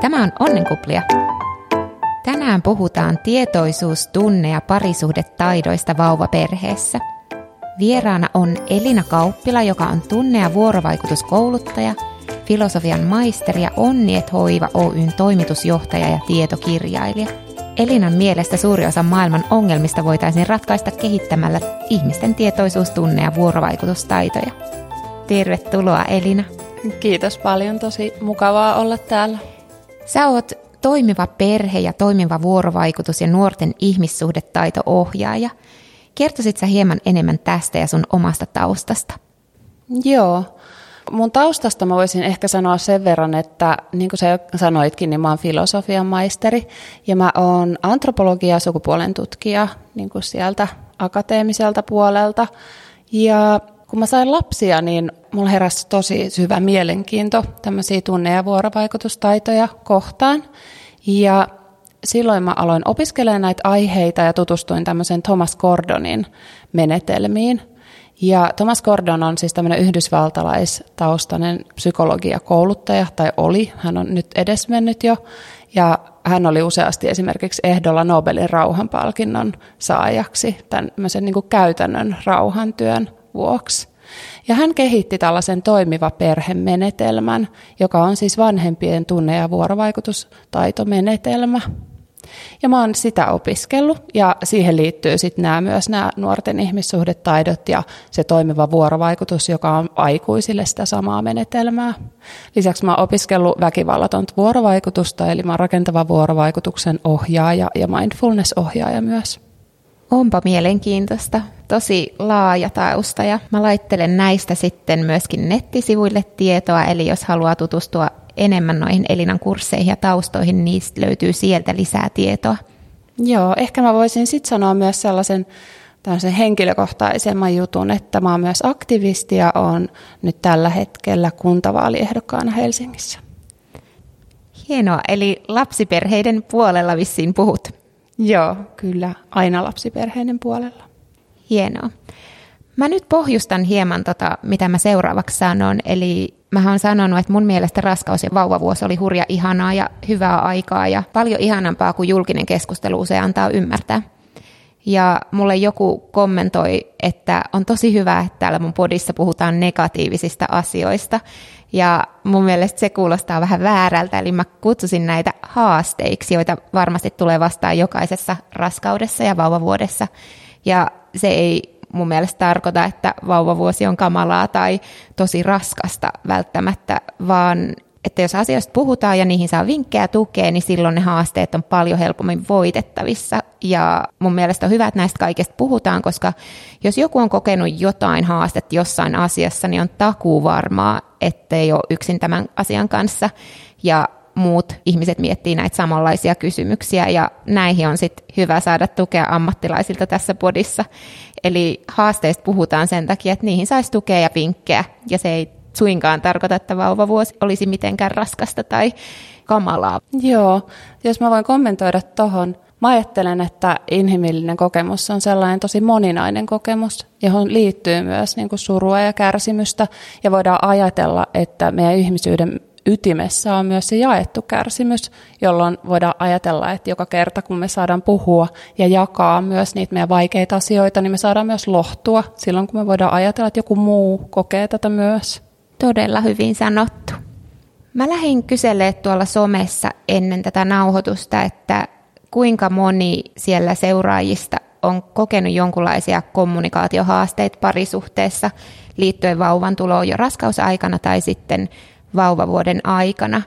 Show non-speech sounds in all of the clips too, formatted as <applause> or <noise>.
Tämä on Onnenkuplia. Tänään puhutaan tietoisuus, tunne ja parisuhdetaidoista vauvaperheessä. Vieraana on Elina Kauppila, joka on tunne- ja vuorovaikutuskouluttaja, filosofian maisteri ja Onniet Hoiva Oyn toimitusjohtaja ja tietokirjailija. Elinan mielestä suuri osa maailman ongelmista voitaisiin ratkaista kehittämällä ihmisten tietoisuus, tunne- ja vuorovaikutustaitoja. Tervetuloa Elina. Kiitos paljon, tosi mukavaa olla täällä. Sä oot toimiva perhe ja toimiva vuorovaikutus ja nuorten ihmissuhdetaito-ohjaaja. Kertoisit sä hieman enemmän tästä ja sun omasta taustasta? Joo. Mun taustasta mä voisin ehkä sanoa sen verran, että niin kuin sä sanoitkin, niin mä oon filosofian maisteri ja mä oon antropologia ja sukupuolen tutkija niin kuin sieltä akateemiselta puolelta. Ja kun mä sain lapsia, niin mulla heräsi tosi syvä mielenkiinto tämmöisiä tunne- ja vuorovaikutustaitoja kohtaan. Ja silloin mä aloin opiskelemaan näitä aiheita ja tutustuin tämmöisen Thomas Gordonin menetelmiin. Ja Thomas Gordon on siis tämmöinen yhdysvaltalaistaustainen psykologiakouluttaja, tai oli, hän on nyt edesmennyt jo, ja hän oli useasti esimerkiksi ehdolla Nobelin rauhanpalkinnon saajaksi tämmöisen niin kuin käytännön rauhantyön vuoksi. Ja hän kehitti tällaisen toimiva perhemenetelmän, joka on siis vanhempien tunne- ja vuorovaikutustaitomenetelmä. Ja mä oon sitä opiskellut ja siihen liittyy sitten nämä myös nämä nuorten ihmissuhdetaidot ja se toimiva vuorovaikutus, joka on aikuisille sitä samaa menetelmää. Lisäksi mä oon opiskellut väkivallatonta vuorovaikutusta, eli mä oon rakentava vuorovaikutuksen ohjaaja ja mindfulness-ohjaaja myös. Onpa mielenkiintoista. Tosi laaja tausta ja mä laittelen näistä sitten myöskin nettisivuille tietoa, eli jos haluaa tutustua enemmän noihin Elinan kursseihin ja taustoihin, niistä löytyy sieltä lisää tietoa. Joo, ehkä mä voisin sitten sanoa myös sellaisen tällaisen henkilökohtaisemman jutun, että mä oon myös aktivisti ja on nyt tällä hetkellä kuntavaaliehdokkaana Helsingissä. Hienoa, eli lapsiperheiden puolella vissiin puhut. Joo, kyllä, aina lapsiperheiden puolella. Hienoa. Mä nyt pohjustan hieman tota, mitä mä seuraavaksi sanon, eli mä oon sanonut, että mun mielestä raskaus- ja vauvavuosi oli hurja ihanaa ja hyvää aikaa ja paljon ihanampaa kuin julkinen keskustelu usein antaa ymmärtää. Ja mulle joku kommentoi, että on tosi hyvä, että täällä mun podissa puhutaan negatiivisista asioista. Ja mun mielestä se kuulostaa vähän väärältä, eli mä kutsusin näitä haasteiksi, joita varmasti tulee vastaan jokaisessa raskaudessa ja vauvavuodessa. Ja se ei mun mielestä tarkoita, että vauvavuosi on kamalaa tai tosi raskasta välttämättä, vaan että jos asioista puhutaan ja niihin saa vinkkejä tukea, niin silloin ne haasteet on paljon helpommin voitettavissa. Ja mun mielestä on hyvä, että näistä kaikista puhutaan, koska jos joku on kokenut jotain haastetta jossain asiassa, niin on takuu varmaa, ettei ole yksin tämän asian kanssa. Ja muut ihmiset miettii näitä samanlaisia kysymyksiä ja näihin on sitten hyvä saada tukea ammattilaisilta tässä podissa. Eli haasteista puhutaan sen takia, että niihin saisi tukea ja vinkkejä ja se ei suinkaan tarkoita, että vauvavuosi olisi mitenkään raskasta tai kamalaa. Joo, jos mä voin kommentoida tuohon. Mä ajattelen, että inhimillinen kokemus on sellainen tosi moninainen kokemus, johon liittyy myös niin kuin surua ja kärsimystä. Ja voidaan ajatella, että meidän ihmisyyden ytimessä on myös se jaettu kärsimys, jolloin voidaan ajatella, että joka kerta kun me saadaan puhua ja jakaa myös niitä meidän vaikeita asioita, niin me saadaan myös lohtua silloin, kun me voidaan ajatella, että joku muu kokee tätä myös. Todella hyvin sanottu. Mä lähdin kyselemään tuolla somessa ennen tätä nauhoitusta, että kuinka moni siellä seuraajista on kokenut jonkinlaisia kommunikaatiohaasteita parisuhteessa liittyen vauvan tuloon jo raskausaikana tai sitten vauvavuoden aikana.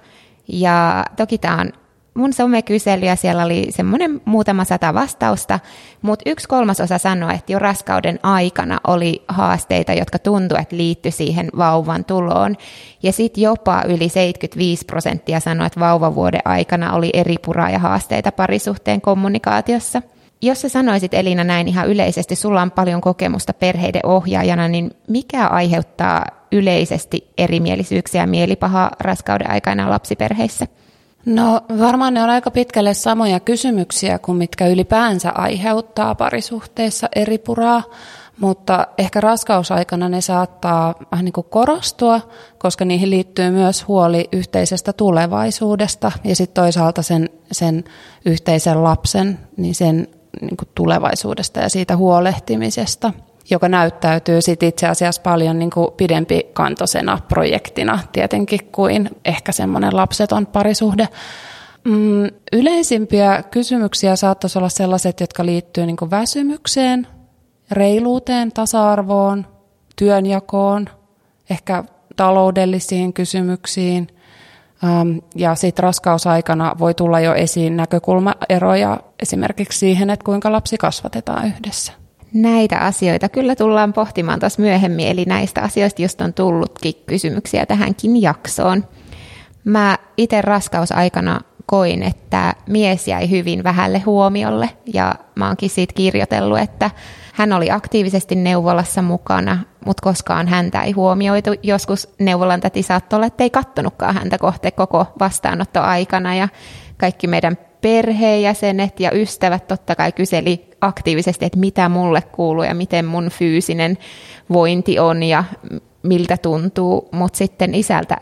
Ja toki tämä on mun somekysely ja siellä oli semmoinen muutama sata vastausta, mutta yksi kolmasosa sanoi, että jo raskauden aikana oli haasteita, jotka tuntui, että liittyi siihen vauvan tuloon. Ja sitten jopa yli 75 prosenttia sanoi, että vauvavuoden aikana oli eri puraa ja haasteita parisuhteen kommunikaatiossa. Jos sä sanoisit Elina näin ihan yleisesti, sulla on paljon kokemusta perheiden ohjaajana, niin mikä aiheuttaa yleisesti erimielisyyksiä ja mielipahaa raskauden aikana lapsiperheissä? No varmaan ne on aika pitkälle samoja kysymyksiä kuin mitkä ylipäänsä aiheuttaa parisuhteessa eri puraa, mutta ehkä raskausaikana ne saattaa vähän niin kuin korostua, koska niihin liittyy myös huoli yhteisestä tulevaisuudesta ja sitten toisaalta sen, sen yhteisen lapsen, niin sen niin kuin tulevaisuudesta ja siitä huolehtimisesta joka näyttäytyy sit itse asiassa paljon niin kuin pidempikantoisena projektina tietenkin kuin ehkä semmoinen lapseton parisuhde. Mm, yleisimpiä kysymyksiä saattaisi olla sellaiset, jotka liittyy niin väsymykseen, reiluuteen, tasa-arvoon, työnjakoon, ehkä taloudellisiin kysymyksiin. Ähm, ja sitten raskausaikana voi tulla jo esiin näkökulmaeroja esimerkiksi siihen, että kuinka lapsi kasvatetaan yhdessä. Näitä asioita kyllä tullaan pohtimaan taas myöhemmin, eli näistä asioista just on tullutkin kysymyksiä tähänkin jaksoon. Mä itse raskausaikana koin, että mies jäi hyvin vähälle huomiolle ja mä oonkin siitä kirjoitellut, että hän oli aktiivisesti neuvolassa mukana, mutta koskaan häntä ei huomioitu. Joskus neuvolan täti saattoi olla, että ei kattonutkaan häntä kohte koko vastaanottoaikana ja kaikki meidän perheenjäsenet ja ystävät totta kai kyseli aktiivisesti, että mitä mulle kuuluu ja miten mun fyysinen vointi on ja miltä tuntuu, mutta sitten isältä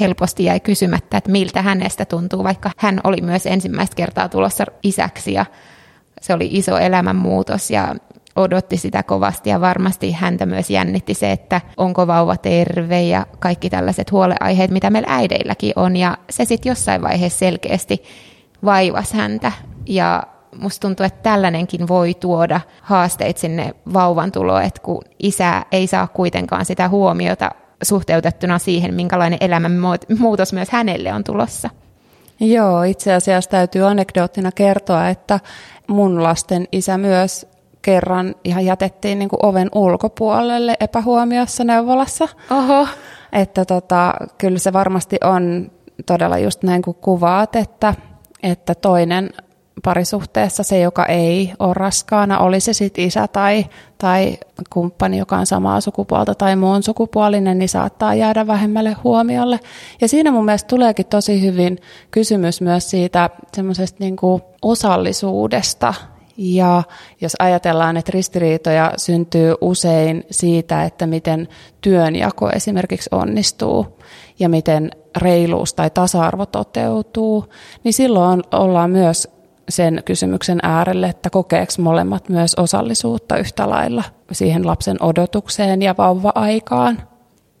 helposti jäi kysymättä, että miltä hänestä tuntuu, vaikka hän oli myös ensimmäistä kertaa tulossa isäksi ja se oli iso elämänmuutos ja odotti sitä kovasti. Ja varmasti häntä myös jännitti se, että onko vauva terve ja kaikki tällaiset huoleaiheet, mitä meillä äideilläkin on. Ja se sitten jossain vaiheessa selkeästi vaivas häntä ja musta tuntuu, että tällainenkin voi tuoda haasteet sinne vauvan tuloon, että kun isä ei saa kuitenkaan sitä huomiota suhteutettuna siihen, minkälainen elämän muutos myös hänelle on tulossa. Joo, itse asiassa täytyy anekdoottina kertoa, että mun lasten isä myös kerran ihan jätettiin niin kuin oven ulkopuolelle epähuomiossa neuvolassa. Oho. Että tota, kyllä se varmasti on todella just näin kuin kuvaat, että, että toinen parisuhteessa se, joka ei ole raskaana, oli se sitten isä tai, tai kumppani, joka on samaa sukupuolta tai muun sukupuolinen, niin saattaa jäädä vähemmälle huomiolle. Ja siinä mun mielestä tuleekin tosi hyvin kysymys myös siitä semmoisesta niin osallisuudesta. Ja jos ajatellaan, että ristiriitoja syntyy usein siitä, että miten työnjako esimerkiksi onnistuu ja miten reiluus tai tasa-arvo toteutuu, niin silloin ollaan myös sen kysymyksen äärelle, että kokeeko molemmat myös osallisuutta yhtä lailla siihen lapsen odotukseen ja vauva-aikaan.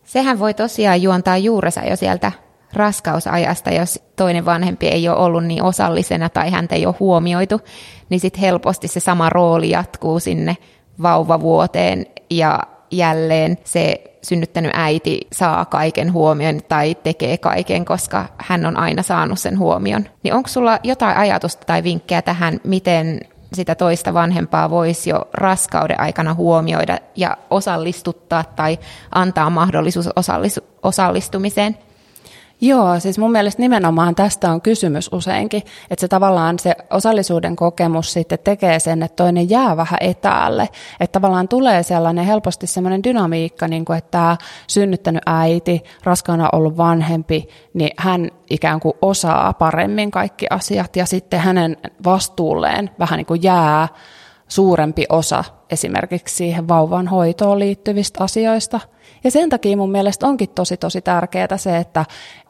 Sehän voi tosiaan juontaa juurensa jo sieltä raskausajasta, jos toinen vanhempi ei ole ollut niin osallisena tai häntä ei ole huomioitu, niin sitten helposti se sama rooli jatkuu sinne vauvavuoteen ja jälleen se synnyttänyt äiti saa kaiken huomion tai tekee kaiken, koska hän on aina saanut sen huomion. Niin onko sulla jotain ajatusta tai vinkkejä tähän, miten sitä toista vanhempaa voisi jo raskauden aikana huomioida ja osallistuttaa tai antaa mahdollisuus osallistumiseen? Joo, siis mun mielestä nimenomaan tästä on kysymys useinkin, että se tavallaan se osallisuuden kokemus sitten tekee sen, että toinen jää vähän etäälle, että tavallaan tulee sellainen helposti sellainen dynamiikka, niin kuin että tämä synnyttänyt äiti, raskaana ollut vanhempi, niin hän ikään kuin osaa paremmin kaikki asiat ja sitten hänen vastuulleen vähän niin kuin jää suurempi osa esimerkiksi siihen vauvan hoitoon liittyvistä asioista. Ja sen takia mun mielestä onkin tosi tosi tärkeää se, että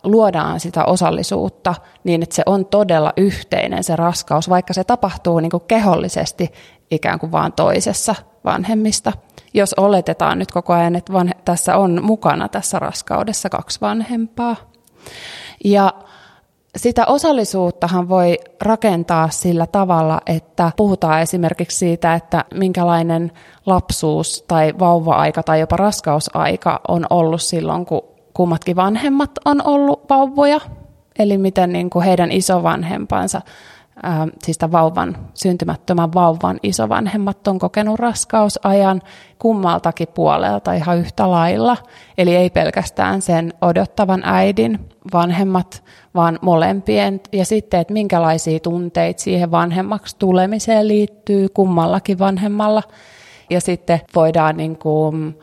luodaan sitä osallisuutta niin, että se on todella yhteinen se raskaus, vaikka se tapahtuu niin kuin kehollisesti ikään kuin vaan toisessa vanhemmista. Jos oletetaan nyt koko ajan, että vanhe- tässä on mukana tässä raskaudessa kaksi vanhempaa. Ja sitä osallisuuttahan voi rakentaa sillä tavalla, että puhutaan esimerkiksi siitä, että minkälainen lapsuus tai vauva-aika tai jopa raskausaika on ollut silloin, kun kummatkin vanhemmat on ollut vauvoja, eli miten niin kuin heidän isovanhempansa, ää, siis vauvan, syntymättömän vauvan isovanhemmat on kokenut raskausajan kummaltakin puolelta ihan yhtä lailla. Eli ei pelkästään sen odottavan äidin vanhemmat, vaan molempien. Ja sitten, että minkälaisia tunteita siihen vanhemmaksi tulemiseen liittyy kummallakin vanhemmalla. Ja sitten voidaan niin kuin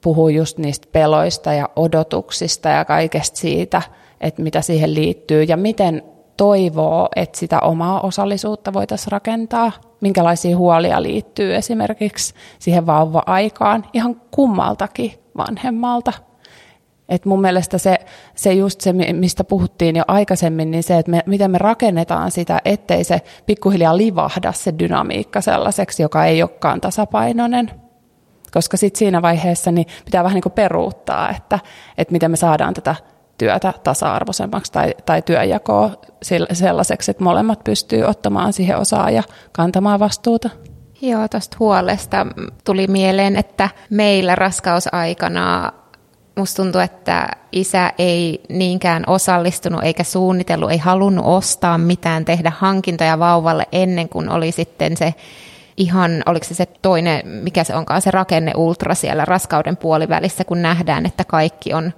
puhua just niistä peloista ja odotuksista ja kaikesta siitä, että mitä siihen liittyy ja miten toivoo, että sitä omaa osallisuutta voitaisiin rakentaa, minkälaisia huolia liittyy esimerkiksi siihen vauva-aikaan ihan kummaltakin vanhemmalta. Et mun mielestä se, se just se, mistä puhuttiin jo aikaisemmin, niin se, että me, miten me rakennetaan sitä, ettei se pikkuhiljaa livahda se dynamiikka sellaiseksi, joka ei olekaan tasapainoinen. Koska sitten siinä vaiheessa niin pitää vähän niin kuin peruuttaa, että, että miten me saadaan tätä työtä tasa-arvoisemmaksi tai, tai työjakoa sellaiseksi, että molemmat pystyy ottamaan siihen osaa ja kantamaan vastuuta. Joo, tuosta huolesta tuli mieleen, että meillä raskausaikana musta tuntuu, että isä ei niinkään osallistunut eikä suunnitellut, ei halunnut ostaa mitään, tehdä hankintoja vauvalle ennen kuin oli sitten se ihan, oliko se se toinen, mikä se onkaan, se rakenne ultra siellä raskauden puolivälissä, kun nähdään, että kaikki on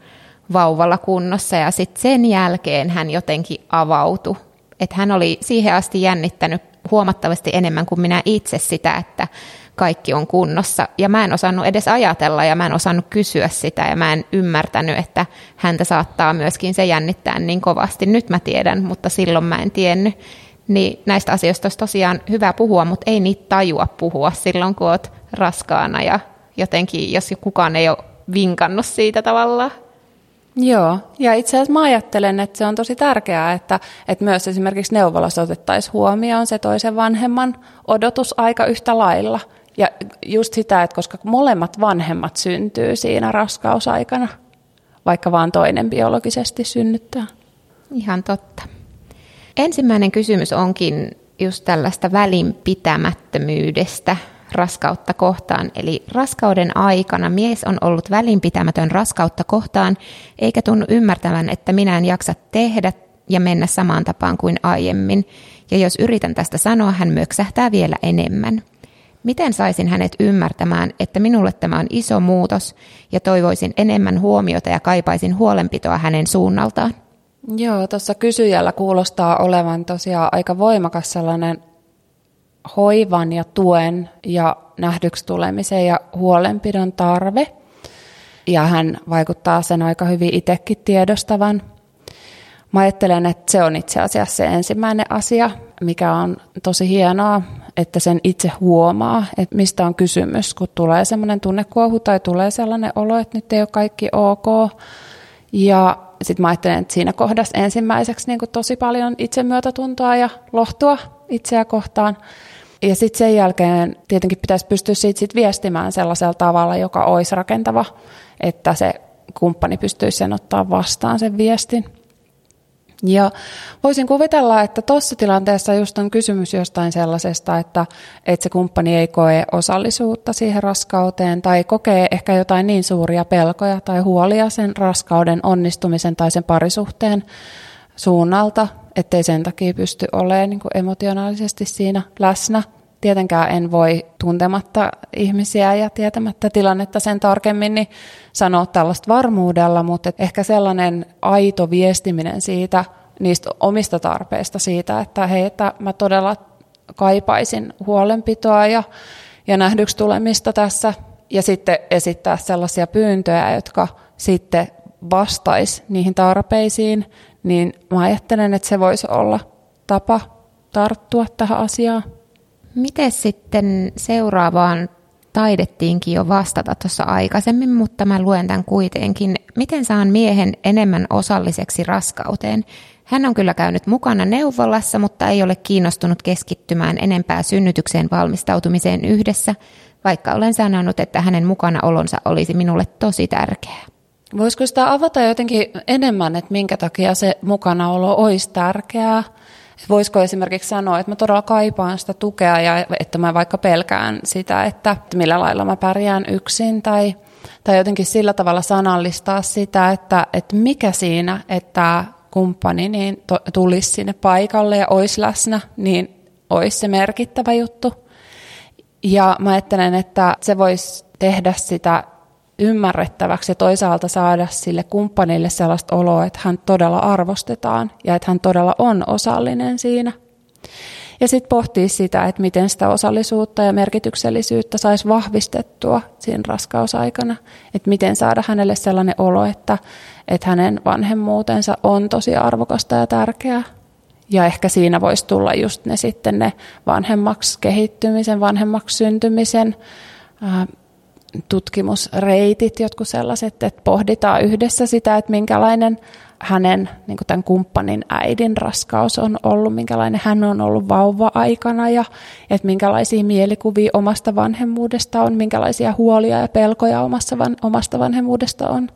vauvalla kunnossa ja sitten sen jälkeen hän jotenkin avautui. Että hän oli siihen asti jännittänyt huomattavasti enemmän kuin minä itse sitä, että kaikki on kunnossa. Ja mä en osannut edes ajatella ja mä en osannut kysyä sitä ja mä en ymmärtänyt, että häntä saattaa myöskin se jännittää niin kovasti. Nyt mä tiedän, mutta silloin mä en tiennyt. Niin näistä asioista olisi tosiaan hyvä puhua, mutta ei niitä tajua puhua silloin, kun oot raskaana ja jotenkin, jos kukaan ei ole vinkannut siitä tavallaan. Joo, ja itse asiassa mä ajattelen, että se on tosi tärkeää, että, että myös esimerkiksi neuvolassa otettaisiin huomioon se toisen vanhemman odotusaika yhtä lailla. Ja just sitä, että koska molemmat vanhemmat syntyy siinä raskausaikana, vaikka vaan toinen biologisesti synnyttää. Ihan totta. Ensimmäinen kysymys onkin just tällaista välinpitämättömyydestä raskautta kohtaan. Eli raskauden aikana mies on ollut välinpitämätön raskautta kohtaan, eikä tunnu ymmärtävän, että minä en jaksa tehdä ja mennä samaan tapaan kuin aiemmin. Ja jos yritän tästä sanoa, hän möksähtää vielä enemmän. Miten saisin hänet ymmärtämään, että minulle tämä on iso muutos ja toivoisin enemmän huomiota ja kaipaisin huolenpitoa hänen suunnaltaan? Joo, tuossa kysyjällä kuulostaa olevan tosiaan aika voimakas sellainen hoivan ja tuen ja nähdyksi tulemisen ja huolenpidon tarve. Ja hän vaikuttaa sen aika hyvin itsekin tiedostavan. Mä ajattelen, että se on itse asiassa se ensimmäinen asia, mikä on tosi hienoa, että sen itse huomaa, että mistä on kysymys, kun tulee semmoinen tunnekuohu tai tulee sellainen olo, että nyt ei ole kaikki ok. Ja sitten mä ajattelen, että siinä kohdassa ensimmäiseksi niin tosi paljon itsemyötätuntoa ja lohtua itseä kohtaan. Ja sitten sen jälkeen tietenkin pitäisi pystyä siitä sit viestimään sellaisella tavalla, joka olisi rakentava, että se kumppani pystyisi sen ottaa vastaan sen viestin. Ja voisin kuvitella, että tuossa tilanteessa just on kysymys jostain sellaisesta, että, että se kumppani ei koe osallisuutta siihen raskauteen tai kokee ehkä jotain niin suuria pelkoja tai huolia sen raskauden onnistumisen tai sen parisuhteen suunnalta, ettei sen takia pysty olemaan niin emotionaalisesti siinä läsnä. Tietenkään en voi tuntematta ihmisiä ja tietämättä tilannetta sen tarkemmin niin sanoa tällaista varmuudella, mutta ehkä sellainen aito viestiminen siitä, niistä omista tarpeista siitä, että hei, että mä todella kaipaisin huolenpitoa ja, ja nähdyksi tulemista tässä ja sitten esittää sellaisia pyyntöjä, jotka sitten vastaisi niihin tarpeisiin, niin mä ajattelen, että se voisi olla tapa tarttua tähän asiaan. Miten sitten seuraavaan taidettiinkin jo vastata tuossa aikaisemmin, mutta mä luen tämän kuitenkin. Miten saan miehen enemmän osalliseksi raskauteen? Hän on kyllä käynyt mukana neuvolassa, mutta ei ole kiinnostunut keskittymään enempää synnytykseen valmistautumiseen yhdessä, vaikka olen sanonut, että hänen mukanaolonsa olisi minulle tosi tärkeää. Voisiko sitä avata jotenkin enemmän, että minkä takia se mukanaolo olisi tärkeää? Voisiko esimerkiksi sanoa, että mä todella kaipaan sitä tukea ja että mä vaikka pelkään sitä, että millä lailla mä pärjään yksin tai, tai jotenkin sillä tavalla sanallistaa sitä, että, että mikä siinä, että kumppani niin to, tulisi sinne paikalle ja olisi läsnä, niin olisi se merkittävä juttu. Ja mä ajattelen, että se voisi tehdä sitä ymmärrettäväksi ja toisaalta saada sille kumppanille sellaista oloa, että hän todella arvostetaan ja että hän todella on osallinen siinä. Ja sitten pohtii sitä, että miten sitä osallisuutta ja merkityksellisyyttä saisi vahvistettua siinä raskausaikana. Että miten saada hänelle sellainen olo, että, että hänen vanhemmuutensa on tosi arvokasta ja tärkeää. Ja ehkä siinä voisi tulla just ne sitten ne vanhemmaksi kehittymisen, vanhemmaksi syntymisen tutkimusreitit, jotkut sellaiset, että pohditaan yhdessä sitä, että minkälainen hänen niin tämän kumppanin äidin raskaus on ollut, minkälainen hän on ollut vauva-aikana ja että minkälaisia mielikuvia omasta vanhemmuudesta on, minkälaisia huolia ja pelkoja omasta vanhemmuudesta on.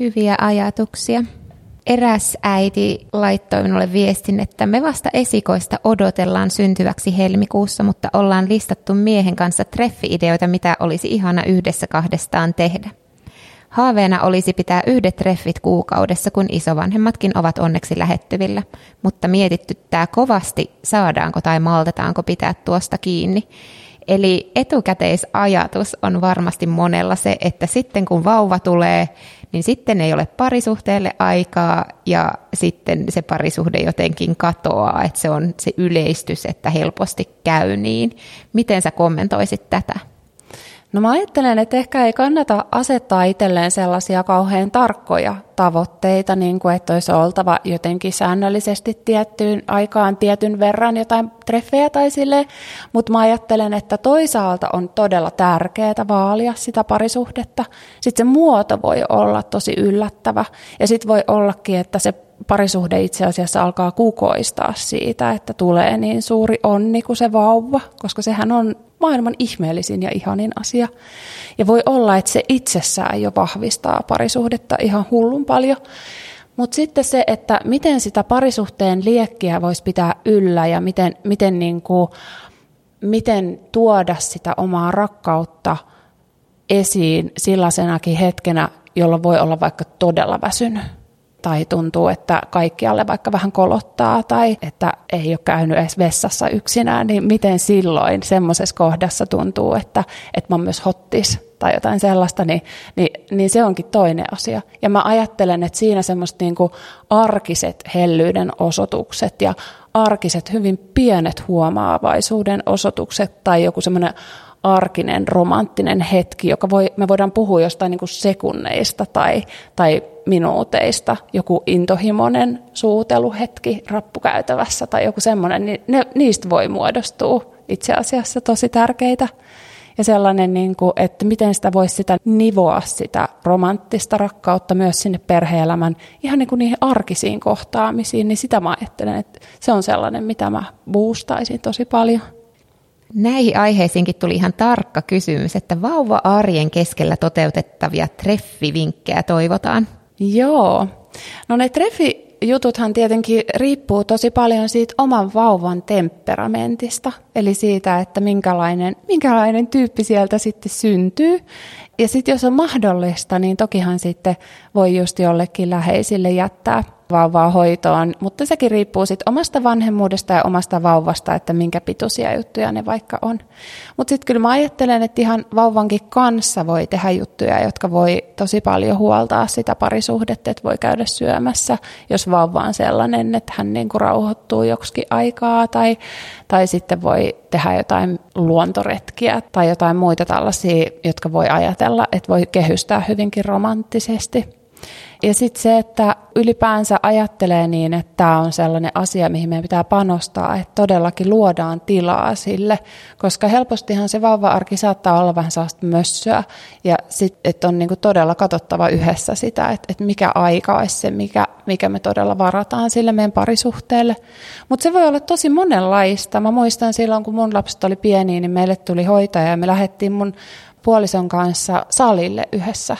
Hyviä ajatuksia. Eräs äiti laittoi minulle viestin, että me vasta esikoista odotellaan syntyväksi helmikuussa, mutta ollaan listattu miehen kanssa treffi-ideoita, mitä olisi ihana yhdessä kahdestaan tehdä. Haaveena olisi pitää yhdet treffit kuukaudessa, kun isovanhemmatkin ovat onneksi lähettyvillä, mutta mietittyttää kovasti, saadaanko tai maltetaanko pitää tuosta kiinni. Eli etukäteisajatus on varmasti monella se, että sitten kun vauva tulee, niin sitten ei ole parisuhteelle aikaa ja sitten se parisuhde jotenkin katoaa, että se on se yleistys, että helposti käy niin. Miten sä kommentoisit tätä? No mä ajattelen, että ehkä ei kannata asettaa itselleen sellaisia kauhean tarkkoja tavoitteita, niin kuin että olisi oltava jotenkin säännöllisesti tiettyyn aikaan tietyn verran jotain treffejä tai sille, mutta mä ajattelen, että toisaalta on todella tärkeää vaalia sitä parisuhdetta. Sitten se muoto voi olla tosi yllättävä ja sitten voi ollakin, että se parisuhde itse asiassa alkaa kukoistaa siitä, että tulee niin suuri onni kuin se vauva, koska sehän on maailman ihmeellisin ja ihanin asia. Ja voi olla, että se itsessään jo vahvistaa parisuhdetta ihan hullun paljon. Mutta sitten se, että miten sitä parisuhteen liekkiä voisi pitää yllä ja miten, miten, niin kuin, miten tuoda sitä omaa rakkautta esiin sellaisenakin hetkenä, jolloin voi olla vaikka todella väsynyt tai tuntuu, että kaikkialle vaikka vähän kolottaa tai että ei ole käynyt edes vessassa yksinään, niin miten silloin semmoisessa kohdassa tuntuu, että, että mä myös hottis tai jotain sellaista, niin, niin, niin se onkin toinen asia. Ja mä ajattelen, että siinä semmoiset niin arkiset hellyyden osoitukset ja arkiset hyvin pienet huomaavaisuuden osoitukset tai joku semmoinen arkinen, romanttinen hetki, joka voi, me voidaan puhua jostain niin kuin sekunneista tai, tai minuuteista, joku intohimoinen suuteluhetki rappukäytävässä tai joku semmoinen, niin ne, niistä voi muodostua itse asiassa tosi tärkeitä. Ja sellainen, niin kuin, että miten sitä voisi sitä nivoa, sitä romanttista rakkautta myös sinne perheelämän ihan niin kuin niihin arkisiin kohtaamisiin, niin sitä mä ajattelen, että se on sellainen, mitä mä boostaisin tosi paljon. Näihin aiheisiinkin tuli ihan tarkka kysymys, että vauva-arjen keskellä toteutettavia treffivinkkejä toivotaan. Joo. No ne treffijututhan tietenkin riippuu tosi paljon siitä oman vauvan temperamentista, eli siitä, että minkälainen, minkälainen tyyppi sieltä sitten syntyy. Ja sitten jos on mahdollista, niin tokihan sitten voi just jollekin läheisille jättää vauvaa hoitoon, mutta sekin riippuu sitten omasta vanhemmuudesta ja omasta vauvasta, että minkä pituisia juttuja ne vaikka on. Mutta sitten kyllä mä ajattelen, että ihan vauvankin kanssa voi tehdä juttuja, jotka voi tosi paljon huoltaa sitä parisuhdetta, että voi käydä syömässä, jos vauva on sellainen, että hän niinku rauhoittuu joksikin aikaa, tai, tai sitten voi tehdä jotain luontoretkiä tai jotain muita tällaisia, jotka voi ajatella, että voi kehystää hyvinkin romanttisesti. Ja sitten se, että ylipäänsä ajattelee niin, että tämä on sellainen asia, mihin meidän pitää panostaa, että todellakin luodaan tilaa sille, koska helpostihan se vauva-arki saattaa olla vähän sellaista mössöä, ja sitten, että on niinku todella katsottava yhdessä sitä, että, että mikä aika olisi se, mikä, mikä me todella varataan sille meidän parisuhteelle. Mutta se voi olla tosi monenlaista. Mä muistan silloin, kun mun lapset oli pieni, niin meille tuli hoitaja ja me lähdettiin mun puolison kanssa salille yhdessä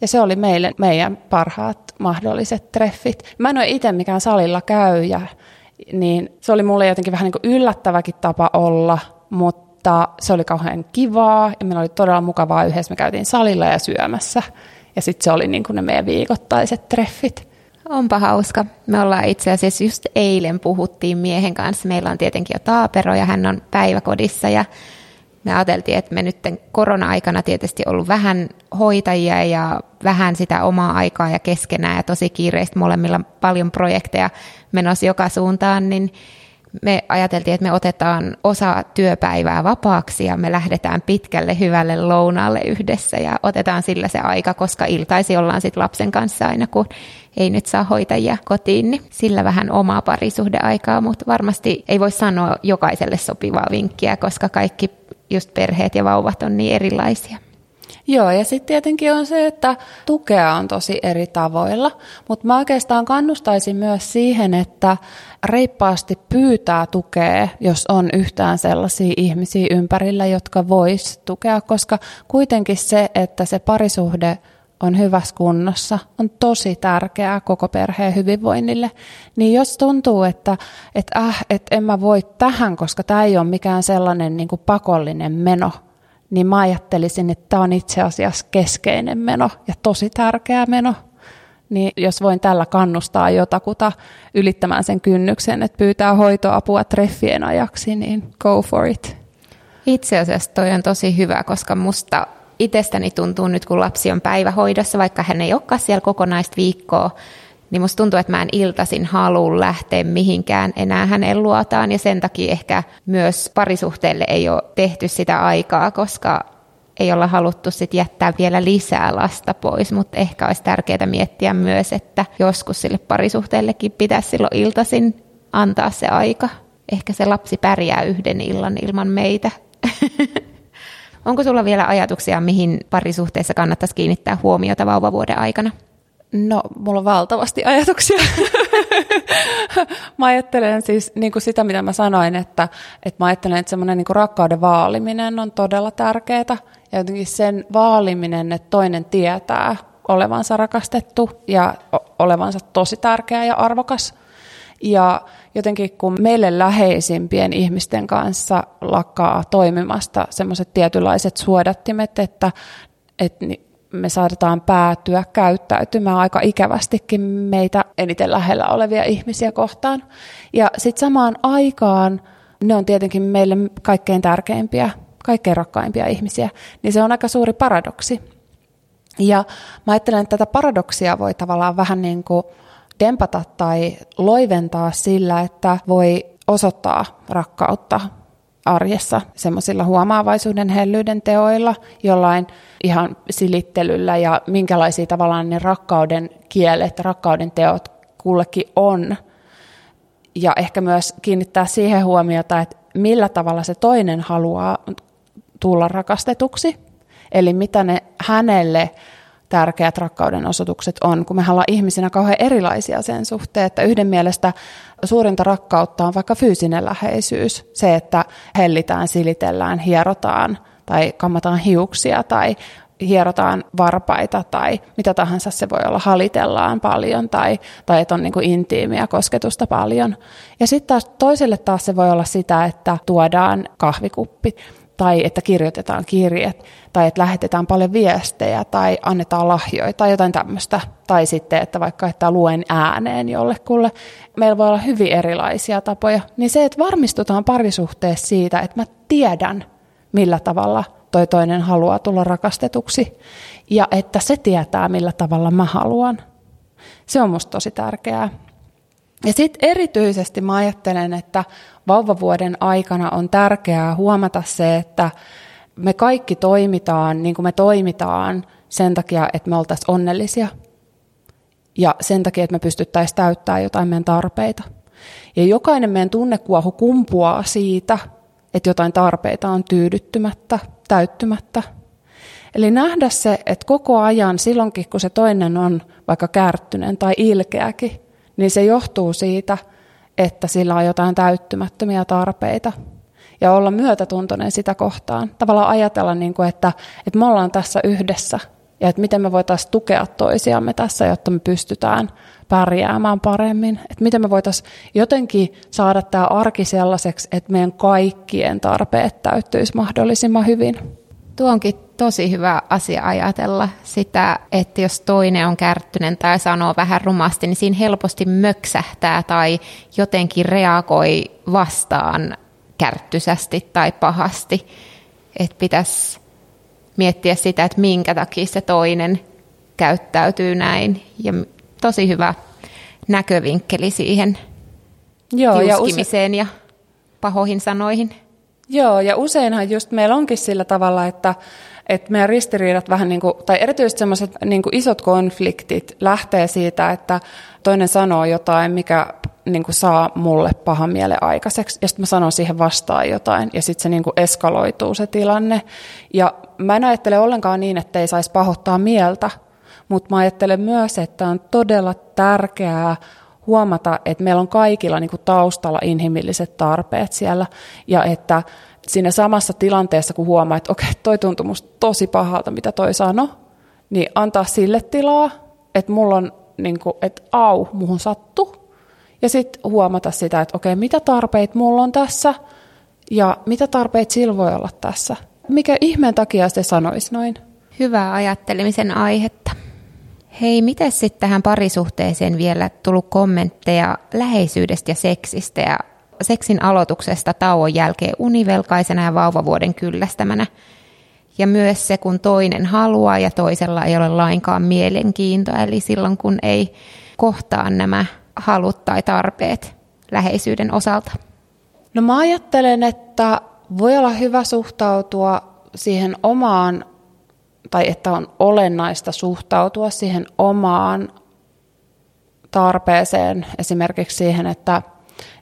ja se oli meille meidän parhaat mahdolliset treffit. Mä en ole itse mikään salilla käyjä, niin se oli mulle jotenkin vähän niin kuin yllättäväkin tapa olla, mutta se oli kauhean kivaa ja meillä oli todella mukavaa yhdessä. Me käytiin salilla ja syömässä ja sitten se oli niin kuin ne meidän viikoittaiset treffit. Onpa hauska. Me ollaan itse asiassa just eilen puhuttiin miehen kanssa. Meillä on tietenkin jo taapero ja hän on päiväkodissa ja me ajateltiin, että me nyt korona-aikana tietysti ollut vähän hoitajia ja vähän sitä omaa aikaa ja keskenään ja tosi kiireistä molemmilla paljon projekteja menossa joka suuntaan, niin me ajateltiin, että me otetaan osa työpäivää vapaaksi ja me lähdetään pitkälle hyvälle lounaalle yhdessä ja otetaan sillä se aika, koska iltaisi ollaan sitten lapsen kanssa aina, kun ei nyt saa hoitajia kotiin, niin sillä vähän omaa parisuhdeaikaa, mutta varmasti ei voi sanoa jokaiselle sopivaa vinkkiä, koska kaikki just perheet ja vauvat on niin erilaisia. Joo, ja sitten tietenkin on se, että tukea on tosi eri tavoilla, mutta mä oikeastaan kannustaisin myös siihen, että reippaasti pyytää tukea, jos on yhtään sellaisia ihmisiä ympärillä, jotka vois tukea, koska kuitenkin se, että se parisuhde on hyvässä kunnossa, on tosi tärkeää koko perheen hyvinvoinnille. Niin jos tuntuu, että, että äh, et en mä voi tähän, koska tämä ei ole mikään sellainen niin kuin pakollinen meno, niin mä ajattelisin, että tämä on itse asiassa keskeinen meno ja tosi tärkeä meno. Niin jos voin tällä kannustaa jotakuta ylittämään sen kynnyksen, että pyytää hoitoapua treffien ajaksi, niin go for it. Itse asiassa toi on tosi hyvä, koska musta itsestäni tuntuu nyt, kun lapsi on päivähoidossa, vaikka hän ei olekaan siellä kokonaista viikkoa, niin musta tuntuu, että mä en iltasin halua lähteä mihinkään enää hänen luotaan ja sen takia ehkä myös parisuhteelle ei ole tehty sitä aikaa, koska ei olla haluttu sit jättää vielä lisää lasta pois, mutta ehkä olisi tärkeää miettiä myös, että joskus sille parisuhteellekin pitäisi silloin iltasin antaa se aika. Ehkä se lapsi pärjää yhden illan ilman meitä. <laughs> Onko sulla vielä ajatuksia, mihin parisuhteessa kannattaisi kiinnittää huomiota vauvavuoden aikana? No, mulla on valtavasti ajatuksia. <laughs> mä ajattelen siis niin kuin sitä, mitä mä sanoin, että, että mä ajattelen, että semmoinen niin rakkauden vaaliminen on todella tärkeää. Ja jotenkin sen vaaliminen, että toinen tietää olevansa rakastettu ja olevansa tosi tärkeä ja arvokas. Ja jotenkin kun meille läheisimpien ihmisten kanssa lakkaa toimimasta semmoiset tietynlaiset suodattimet, että, että me saatetaan päätyä käyttäytymään aika ikävästikin meitä eniten lähellä olevia ihmisiä kohtaan. Ja sitten samaan aikaan ne on tietenkin meille kaikkein tärkeimpiä, kaikkein rakkaimpia ihmisiä, niin se on aika suuri paradoksi. Ja mä ajattelen, että tätä paradoksia voi tavallaan vähän niin kuin dempata tai loiventaa sillä, että voi osoittaa rakkautta arjessa semmoisilla huomaavaisuuden hellyyden teoilla, jollain ihan silittelyllä ja minkälaisia tavallaan ne rakkauden kielet, rakkauden teot kullekin on. Ja ehkä myös kiinnittää siihen huomiota, että millä tavalla se toinen haluaa tulla rakastetuksi. Eli mitä ne hänelle tärkeät rakkauden osoitukset on, kun me ollaan ihmisinä kauhean erilaisia sen suhteen, että yhden mielestä suurinta rakkautta on vaikka fyysinen läheisyys, se, että hellitään, silitellään, hierotaan tai kammataan hiuksia tai hierotaan varpaita tai mitä tahansa se voi olla, halitellaan paljon tai, tai että on niin kuin intiimiä kosketusta paljon. Ja sitten taas toiselle taas se voi olla sitä, että tuodaan kahvikuppi tai että kirjoitetaan kirjeet, tai että lähetetään paljon viestejä, tai annetaan lahjoja, tai jotain tämmöistä. Tai sitten, että vaikka että luen ääneen jollekulle. Meillä voi olla hyvin erilaisia tapoja. Niin se, että varmistutaan parisuhteessa siitä, että mä tiedän, millä tavalla toi toinen haluaa tulla rakastetuksi, ja että se tietää, millä tavalla mä haluan. Se on musta tosi tärkeää. Ja sitten erityisesti mä ajattelen, että vauvavuoden aikana on tärkeää huomata se, että me kaikki toimitaan niin kuin me toimitaan sen takia, että me oltaisiin onnellisia ja sen takia, että me pystyttäisiin täyttämään jotain meidän tarpeita. Ja jokainen meidän tunnekuohu kumpuaa siitä, että jotain tarpeita on tyydyttymättä, täyttymättä. Eli nähdä se, että koko ajan silloinkin, kun se toinen on vaikka kärttynen tai ilkeäkin, niin se johtuu siitä, että sillä on jotain täyttymättömiä tarpeita. Ja olla myötätuntoinen sitä kohtaan. Tavallaan ajatella, niin kuin, että, että me ollaan tässä yhdessä ja että miten me voitaisiin tukea toisiamme tässä, jotta me pystytään pärjäämään paremmin. Että miten me voitaisiin jotenkin saada tämä arki sellaiseksi, että meidän kaikkien tarpeet täyttyisi mahdollisimman hyvin. Tuo onkin tosi hyvä asia ajatella sitä, että jos toinen on kärttynen tai sanoo vähän rumasti, niin siinä helposti möksähtää tai jotenkin reagoi vastaan kärttysästi tai pahasti. Että pitäisi miettiä sitä, että minkä takia se toinen käyttäytyy näin. Ja tosi hyvä näkövinkkeli siihen Joo, ja, use- ja pahoihin sanoihin. Joo, ja useinhan just meillä onkin sillä tavalla, että, että meidän ristiriidat vähän niin kuin, tai erityisesti sellaiset niin isot konfliktit lähtee siitä, että toinen sanoo jotain, mikä niin kuin saa mulle pahan mielen aikaiseksi, ja sitten mä sanon siihen vastaan jotain, ja sitten se niin kuin eskaloituu se tilanne. Ja mä en ajattele ollenkaan niin, että ei saisi pahoittaa mieltä, mutta mä ajattelen myös, että on todella tärkeää huomata, että meillä on kaikilla niin kuin taustalla inhimilliset tarpeet siellä, ja että siinä samassa tilanteessa, kun huomaa, että okei, toi tuntuu musta tosi pahalta, mitä toi sanoi, niin antaa sille tilaa, että mulla on, niin kuin, että au, muhun sattu, ja sitten huomata sitä, että okei, mitä tarpeita mulla on tässä, ja mitä tarpeita sillä voi olla tässä. Mikä ihmeen takia se sanoisi noin? Hyvää ajattelemisen aihetta. Hei, miten sitten tähän parisuhteeseen vielä tullut kommentteja läheisyydestä ja seksistä ja seksin aloituksesta tauon jälkeen univelkaisena ja vauvavuoden kyllästämänä. Ja myös se, kun toinen haluaa ja toisella ei ole lainkaan mielenkiintoa, eli silloin kun ei kohtaa nämä halut tai tarpeet läheisyyden osalta. No mä ajattelen, että voi olla hyvä suhtautua siihen omaan, tai että on olennaista suhtautua siihen omaan tarpeeseen, esimerkiksi siihen, että,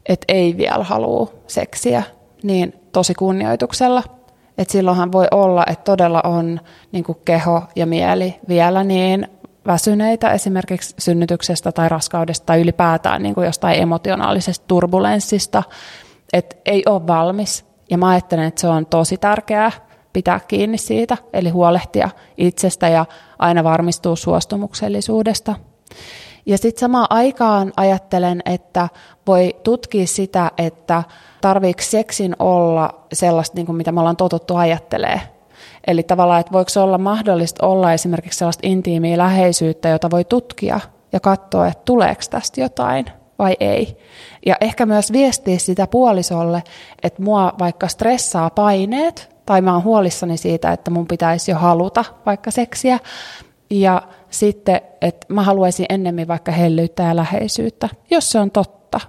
että ei vielä halua seksiä, niin tosi kunnioituksella. Että silloinhan voi olla, että todella on niin keho ja mieli vielä niin väsyneitä esimerkiksi synnytyksestä tai raskaudesta tai ylipäätään niin jostain emotionaalisesta turbulenssista, että ei ole valmis. Ja mä ajattelen, että se on tosi tärkeää pitää kiinni siitä, eli huolehtia itsestä ja aina varmistua suostumuksellisuudesta. Ja sitten samaan aikaan ajattelen, että voi tutkia sitä, että tarviiko seksin olla sellaista, niin kuin mitä me ollaan totuttu ajattelee. Eli tavallaan, että voiko olla mahdollista olla esimerkiksi sellaista intiimiä läheisyyttä, jota voi tutkia ja katsoa, että tuleeko tästä jotain vai ei. Ja ehkä myös viestiä sitä puolisolle, että mua vaikka stressaa paineet, tai mä oon huolissani siitä, että mun pitäisi jo haluta vaikka seksiä, ja sitten, että mä haluaisin ennemmin vaikka hellyyttä ja läheisyyttä, jos se on totta.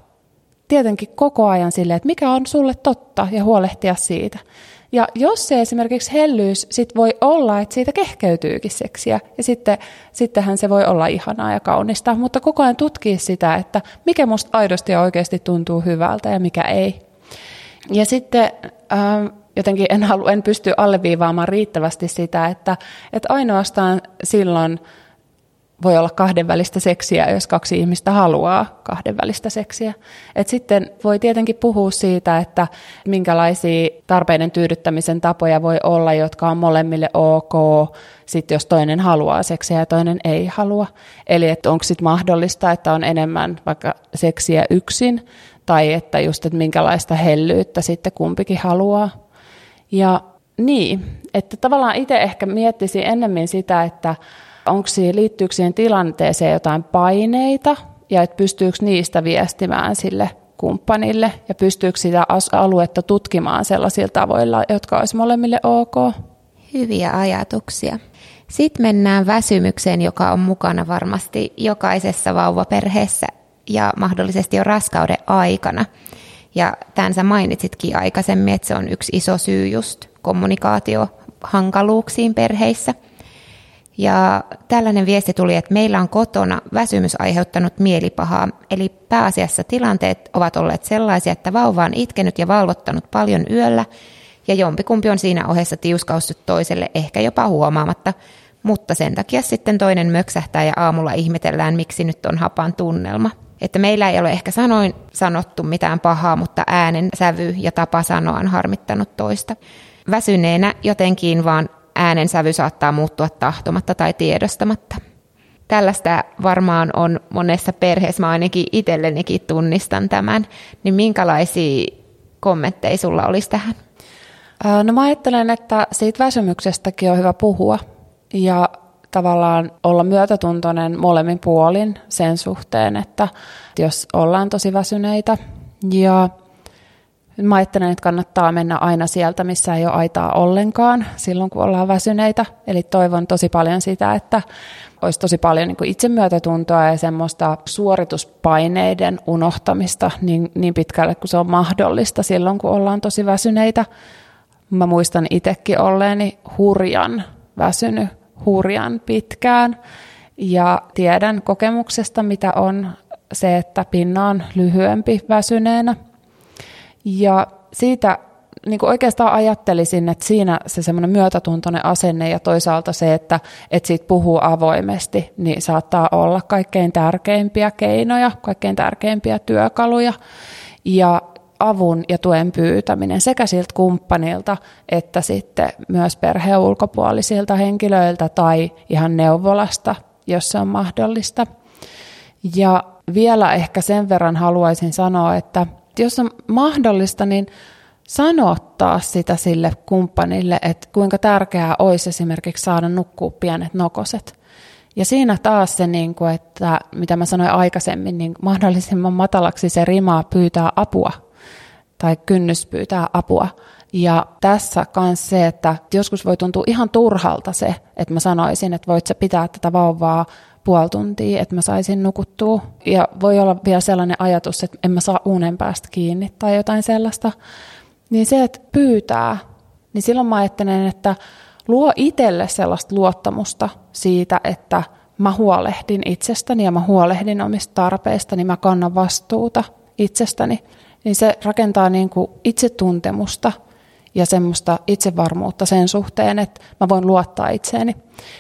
Tietenkin koko ajan sille, että mikä on sulle totta ja huolehtia siitä. Ja jos se esimerkiksi hellyys, sit voi olla, että siitä kehkeytyykin seksiä, ja sitten, sittenhän se voi olla ihanaa ja kaunista, mutta koko ajan tutkii sitä, että mikä musta aidosti ja oikeasti tuntuu hyvältä ja mikä ei. Ja sitten ähm, jotenkin en, halu, en pysty alleviivaamaan riittävästi sitä, että, että ainoastaan silloin voi olla kahdenvälistä seksiä, jos kaksi ihmistä haluaa kahdenvälistä seksiä. Et sitten voi tietenkin puhua siitä, että minkälaisia tarpeiden tyydyttämisen tapoja voi olla, jotka on molemmille ok, sitten jos toinen haluaa seksiä ja toinen ei halua. Eli onko sitten mahdollista, että on enemmän vaikka seksiä yksin, tai että just, että minkälaista hellyyttä sitten kumpikin haluaa. Ja niin, että tavallaan itse ehkä miettisin ennemmin sitä, että onko siihen, liittyykö siihen tilanteeseen jotain paineita ja että pystyykö niistä viestimään sille kumppanille ja pystyykö sitä aluetta tutkimaan sellaisilla tavoilla, jotka olisi molemmille ok. Hyviä ajatuksia. Sitten mennään väsymykseen, joka on mukana varmasti jokaisessa vauvaperheessä ja mahdollisesti jo raskauden aikana. Ja tämän sä mainitsitkin aikaisemmin, että se on yksi iso syy just kommunikaatiohankaluuksiin perheissä – ja tällainen viesti tuli, että meillä on kotona väsymys aiheuttanut mielipahaa, eli pääasiassa tilanteet ovat olleet sellaisia, että vauva on itkenyt ja valvottanut paljon yöllä, ja jompikumpi on siinä ohessa tiuskaussut toiselle ehkä jopa huomaamatta, mutta sen takia sitten toinen möksähtää ja aamulla ihmetellään, miksi nyt on hapan tunnelma. Että meillä ei ole ehkä sanoin sanottu mitään pahaa, mutta äänen sävy ja tapa sanoa on harmittanut toista. Väsyneenä jotenkin vaan äänensävy saattaa muuttua tahtomatta tai tiedostamatta. Tällaista varmaan on monessa perheessä, mä ainakin itsellenikin tunnistan tämän, niin minkälaisia kommentteja sulla olisi tähän? No mä ajattelen, että siitä väsymyksestäkin on hyvä puhua ja tavallaan olla myötätuntoinen molemmin puolin sen suhteen, että jos ollaan tosi väsyneitä. Ja Mä ajattelen, että kannattaa mennä aina sieltä, missä ei ole aitaa ollenkaan silloin, kun ollaan väsyneitä. Eli toivon tosi paljon sitä, että olisi tosi paljon niin itsemyötätuntoa ja semmoista suorituspaineiden unohtamista niin, niin pitkälle kuin se on mahdollista silloin, kun ollaan tosi väsyneitä. Mä muistan itsekin olleeni hurjan väsynyt hurjan pitkään ja tiedän kokemuksesta, mitä on se, että pinna on lyhyempi väsyneenä. Ja siitä niin kuin oikeastaan ajattelisin, että siinä se semmoinen myötätuntoinen asenne ja toisaalta se, että, että siitä puhuu avoimesti, niin saattaa olla kaikkein tärkeimpiä keinoja, kaikkein tärkeimpiä työkaluja. Ja avun ja tuen pyytäminen sekä siltä kumppanilta että sitten myös perheen ulkopuolisilta henkilöiltä tai ihan neuvolasta, jos se on mahdollista. Ja vielä ehkä sen verran haluaisin sanoa, että jos on mahdollista, niin sanottaa sitä sille kumppanille, että kuinka tärkeää olisi esimerkiksi saada nukkua pienet nokoset. Ja siinä taas se, niin kuin, että mitä mä sanoin aikaisemmin, niin mahdollisimman matalaksi se rimaa pyytää apua tai kynnys pyytää apua. Ja tässä myös se, että joskus voi tuntua ihan turhalta se, että mä sanoisin, että voit sä pitää tätä vauvaa puoli tuntia, että mä saisin nukuttua. Ja voi olla vielä sellainen ajatus, että en mä saa unen päästä kiinni tai jotain sellaista. Niin se, että pyytää, niin silloin mä ajattelen, että luo itselle sellaista luottamusta siitä, että mä huolehdin itsestäni ja mä huolehdin omista tarpeistani, mä kannan vastuuta itsestäni, niin se rakentaa niin kuin itsetuntemusta ja semmoista itsevarmuutta sen suhteen, että mä voin luottaa itseeni.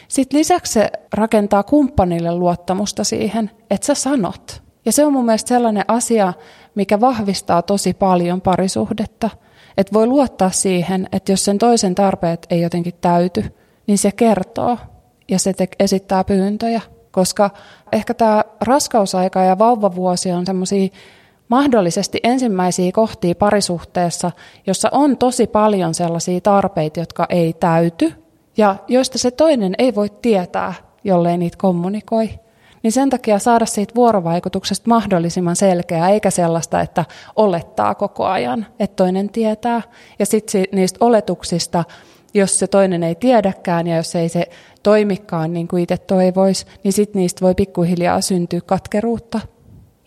Sitten lisäksi se rakentaa kumppanille luottamusta siihen, että sä sanot. Ja se on mun mielestä sellainen asia, mikä vahvistaa tosi paljon parisuhdetta. Että voi luottaa siihen, että jos sen toisen tarpeet ei jotenkin täyty, niin se kertoo ja se te- esittää pyyntöjä. Koska ehkä tämä raskausaika ja vauvavuosi on semmoisia mahdollisesti ensimmäisiä kohtia parisuhteessa, jossa on tosi paljon sellaisia tarpeita, jotka ei täyty ja joista se toinen ei voi tietää, jollei niitä kommunikoi. Niin sen takia saada siitä vuorovaikutuksesta mahdollisimman selkeää, eikä sellaista, että olettaa koko ajan, että toinen tietää. Ja sitten niistä oletuksista, jos se toinen ei tiedäkään ja jos ei se toimikaan niin kuin itse toivoisi, niin sitten niistä voi pikkuhiljaa syntyä katkeruutta.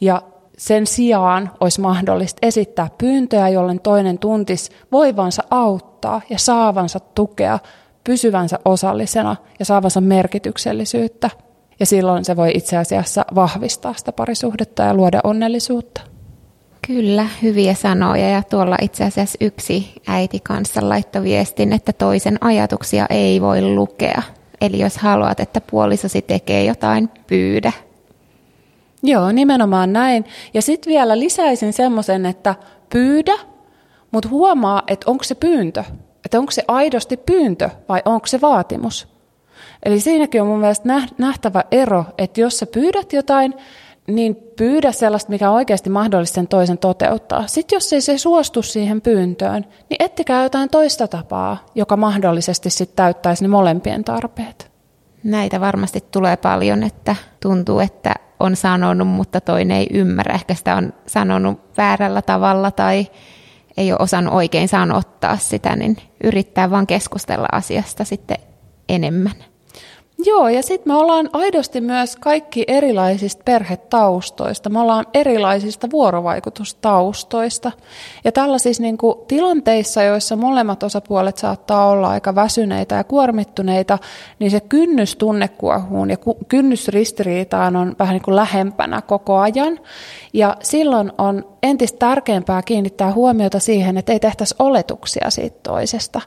Ja sen sijaan olisi mahdollista esittää pyyntöjä, jollen toinen tuntisi voivansa auttaa ja saavansa tukea, pysyvänsä osallisena ja saavansa merkityksellisyyttä. Ja silloin se voi itse asiassa vahvistaa sitä parisuhdetta ja luoda onnellisuutta. Kyllä, hyviä sanoja ja tuolla itse asiassa yksi äiti kanssa laittoi viestin, että toisen ajatuksia ei voi lukea. Eli jos haluat, että puolisosi tekee jotain, pyydä. Joo, nimenomaan näin. Ja sitten vielä lisäisin semmoisen, että pyydä, mutta huomaa, että onko se pyyntö. Että onko se aidosti pyyntö vai onko se vaatimus. Eli siinäkin on mun mielestä nähtävä ero, että jos sä pyydät jotain, niin pyydä sellaista, mikä on oikeasti mahdollista sen toisen toteuttaa. Sitten jos ei se suostu siihen pyyntöön, niin ettikää jotain toista tapaa, joka mahdollisesti sitten täyttäisi ne molempien tarpeet. Näitä varmasti tulee paljon, että tuntuu, että on sanonut, mutta toinen ei ymmärrä. Ehkä sitä on sanonut väärällä tavalla tai ei ole osannut oikein sanottaa sitä, niin yrittää vaan keskustella asiasta sitten enemmän. Joo, ja sitten me ollaan aidosti myös kaikki erilaisista perhetaustoista. Me ollaan erilaisista vuorovaikutustaustoista. Ja tällaisissa niin kuin, tilanteissa, joissa molemmat osapuolet saattaa olla aika väsyneitä ja kuormittuneita, niin se kynnys tunnekuohuun ja kynnys ristiriitaan on vähän niin kuin lähempänä koko ajan. Ja silloin on entistä tärkeämpää kiinnittää huomiota siihen, että ei tehtäisi oletuksia siitä toisesta,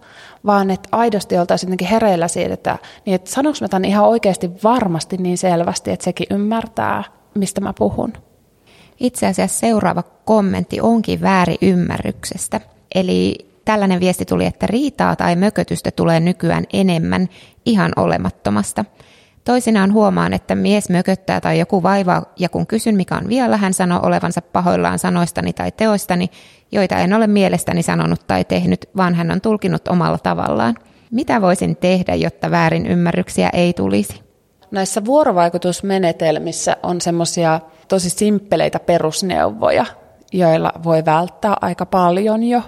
vaan että aidosti oltaisiin jotenkin hereillä siitä, että, niin että sanonko mä tämän ihan oikeasti varmasti niin selvästi, että sekin ymmärtää, mistä mä puhun. Itse asiassa seuraava kommentti onkin väärin ymmärryksestä. Eli tällainen viesti tuli, että riitaa tai mökötystä tulee nykyään enemmän ihan olemattomasta – Toisinaan huomaan, että mies mököttää tai joku vaivaa, ja kun kysyn mikä on vielä, hän sanoo olevansa pahoillaan sanoistani tai teoistani, joita en ole mielestäni sanonut tai tehnyt, vaan hän on tulkinut omalla tavallaan. Mitä voisin tehdä, jotta väärin ymmärryksiä ei tulisi? Näissä vuorovaikutusmenetelmissä on semmoisia tosi simppeleitä perusneuvoja, joilla voi välttää aika paljon jo.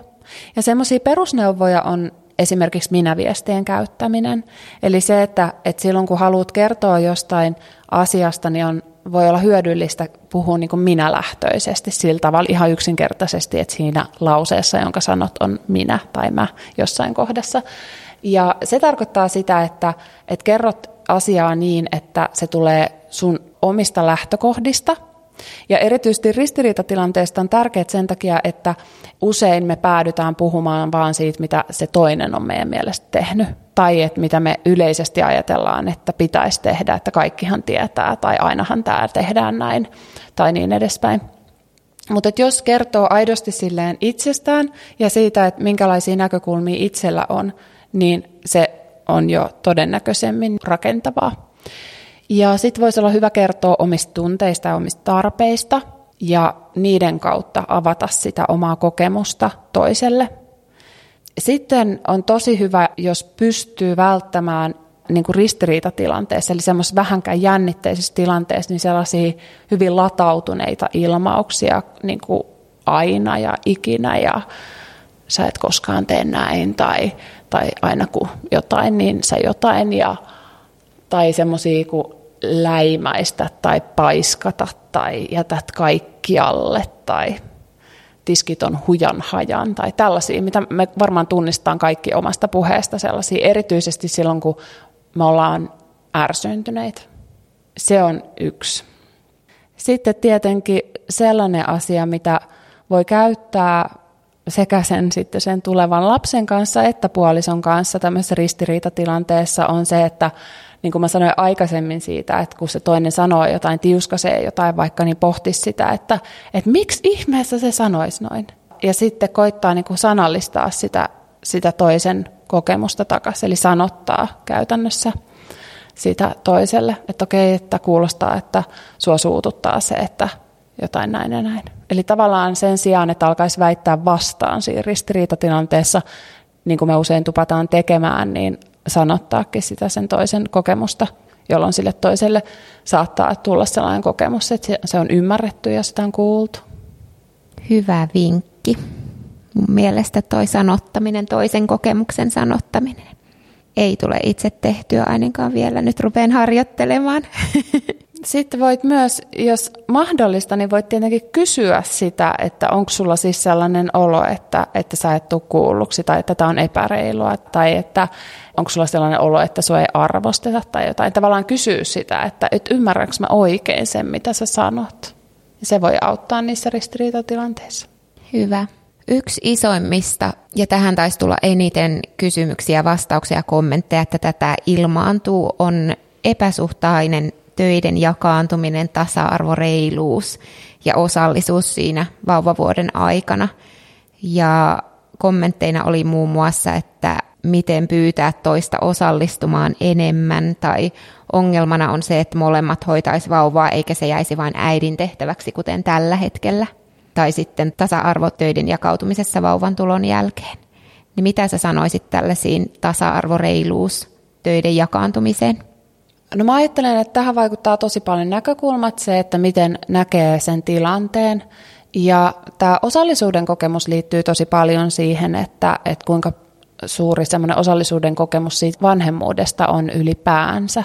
Ja semmoisia perusneuvoja on esimerkiksi minäviestien käyttäminen. Eli se, että, että silloin kun haluat kertoa jostain asiasta, niin on, voi olla hyödyllistä puhua niin kuin minälähtöisesti sillä tavalla ihan yksinkertaisesti, että siinä lauseessa, jonka sanot, on minä tai mä jossain kohdassa. Ja se tarkoittaa sitä, että, että kerrot asiaa niin, että se tulee sun omista lähtökohdista – ja erityisesti ristiriitatilanteesta on tärkeää sen takia, että usein me päädytään puhumaan vaan siitä, mitä se toinen on meidän mielestä tehnyt. Tai että mitä me yleisesti ajatellaan, että pitäisi tehdä, että kaikkihan tietää, tai ainahan tämä tehdään näin, tai niin edespäin. Mutta jos kertoo aidosti silleen itsestään ja siitä, että minkälaisia näkökulmia itsellä on, niin se on jo todennäköisemmin rakentavaa. Ja sitten voisi olla hyvä kertoa omista tunteista ja omista tarpeista ja niiden kautta avata sitä omaa kokemusta toiselle. Sitten on tosi hyvä, jos pystyy välttämään niin kuin ristiriitatilanteessa, eli semmoisessa vähänkään jännitteisessä tilanteessa, niin sellaisia hyvin latautuneita ilmauksia niin kuin aina ja ikinä ja sä et koskaan tee näin tai, tai aina kun jotain, niin sä jotain ja tai semmoisia kuin läimäistä tai paiskata tai jätät kaikkialle tai tiskit on hujan hajan tai tällaisia, mitä me varmaan tunnistetaan kaikki omasta puheesta sellaisia, erityisesti silloin kun me ollaan ärsyntyneitä. Se on yksi. Sitten tietenkin sellainen asia, mitä voi käyttää sekä sen, sitten sen tulevan lapsen kanssa että puolison kanssa tämmöisessä ristiriitatilanteessa on se, että niin kuin mä sanoin aikaisemmin siitä, että kun se toinen sanoo jotain, tiuskasee jotain vaikka, niin pohtisi sitä, että, että miksi ihmeessä se sanoisi noin. Ja sitten koittaa niin kuin sanallistaa sitä, sitä toisen kokemusta takaisin, eli sanottaa käytännössä sitä toiselle, että okei, että kuulostaa, että sua suututtaa se, että jotain näin ja näin. Eli tavallaan sen sijaan, että alkaisi väittää vastaan siinä ristiriitatilanteessa, niin kuin me usein tupataan tekemään, niin sanottaakin sitä sen toisen kokemusta, jolloin sille toiselle saattaa tulla sellainen kokemus, että se on ymmärretty ja sitä on kuultu. Hyvä vinkki. Mun mielestä toi sanottaminen, toisen kokemuksen sanottaminen, ei tule itse tehtyä ainakaan vielä. Nyt rupean harjoittelemaan. <laughs> Sitten voit myös, jos mahdollista, niin voit tietenkin kysyä sitä, että onko sulla siis sellainen olo, että, että sä et tule kuulluksi tai että tämä on epäreilua tai että onko sulla sellainen olo, että sua ei arvosteta tai jotain. Tavallaan kysyä sitä, että et ymmärränkö mä oikein sen, mitä sä sanot. Se voi auttaa niissä ristiriitatilanteissa. Hyvä. Yksi isoimmista, ja tähän taisi tulla eniten kysymyksiä, vastauksia ja kommentteja, että tätä ilmaantuu, on epäsuhtainen töiden jakaantuminen, tasa-arvo, reiluus ja osallisuus siinä vauvavuoden aikana. Ja kommentteina oli muun muassa, että miten pyytää toista osallistumaan enemmän tai ongelmana on se, että molemmat hoitaisi vauvaa eikä se jäisi vain äidin tehtäväksi, kuten tällä hetkellä. Tai sitten tasa-arvotöiden jakautumisessa vauvan tulon jälkeen. Niin mitä sä sanoisit tällaisiin tasa-arvoreiluus töiden jakaantumiseen? No mä ajattelen, että tähän vaikuttaa tosi paljon näkökulmat, se, että miten näkee sen tilanteen. Ja tämä osallisuuden kokemus liittyy tosi paljon siihen, että, että kuinka suuri osallisuuden kokemus siitä vanhemmuudesta on ylipäänsä.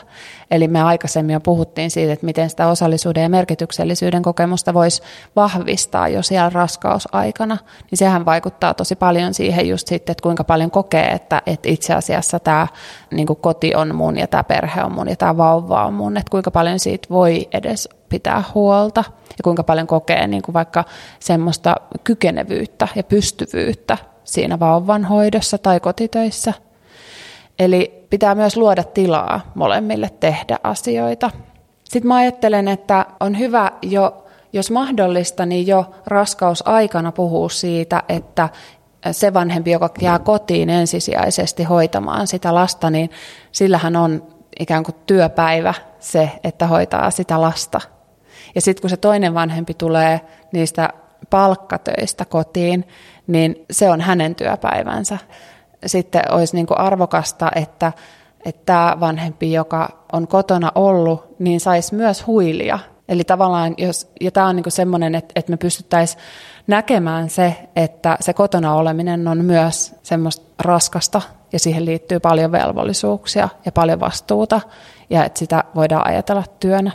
Eli me aikaisemmin jo puhuttiin siitä, että miten sitä osallisuuden ja merkityksellisyyden kokemusta voisi vahvistaa jo siellä raskausaikana. Niin sehän vaikuttaa tosi paljon siihen just sitten, että kuinka paljon kokee, että, että itse asiassa tämä niin koti on mun ja tämä perhe on mun ja tämä vauva on mun. Että kuinka paljon siitä voi edes pitää huolta ja kuinka paljon kokee niin kuin vaikka semmoista kykenevyyttä ja pystyvyyttä siinä vauvan hoidossa tai kotitöissä. Eli pitää myös luoda tilaa molemmille tehdä asioita. Sitten mä ajattelen, että on hyvä jo, jos mahdollista, niin jo raskausaikana puhua siitä, että se vanhempi, joka jää kotiin ensisijaisesti hoitamaan sitä lasta, niin sillähän on ikään kuin työpäivä se, että hoitaa sitä lasta. Ja sitten kun se toinen vanhempi tulee niistä palkkatöistä kotiin, niin se on hänen työpäivänsä. Sitten olisi niin kuin arvokasta, että, että tämä vanhempi, joka on kotona ollut, niin saisi myös huilia. Eli tavallaan, jos, ja tämä on niin semmoinen, että, että me pystyttäisiin näkemään se, että se kotona oleminen on myös semmoista raskasta ja siihen liittyy paljon velvollisuuksia ja paljon vastuuta ja että sitä voidaan ajatella työnä.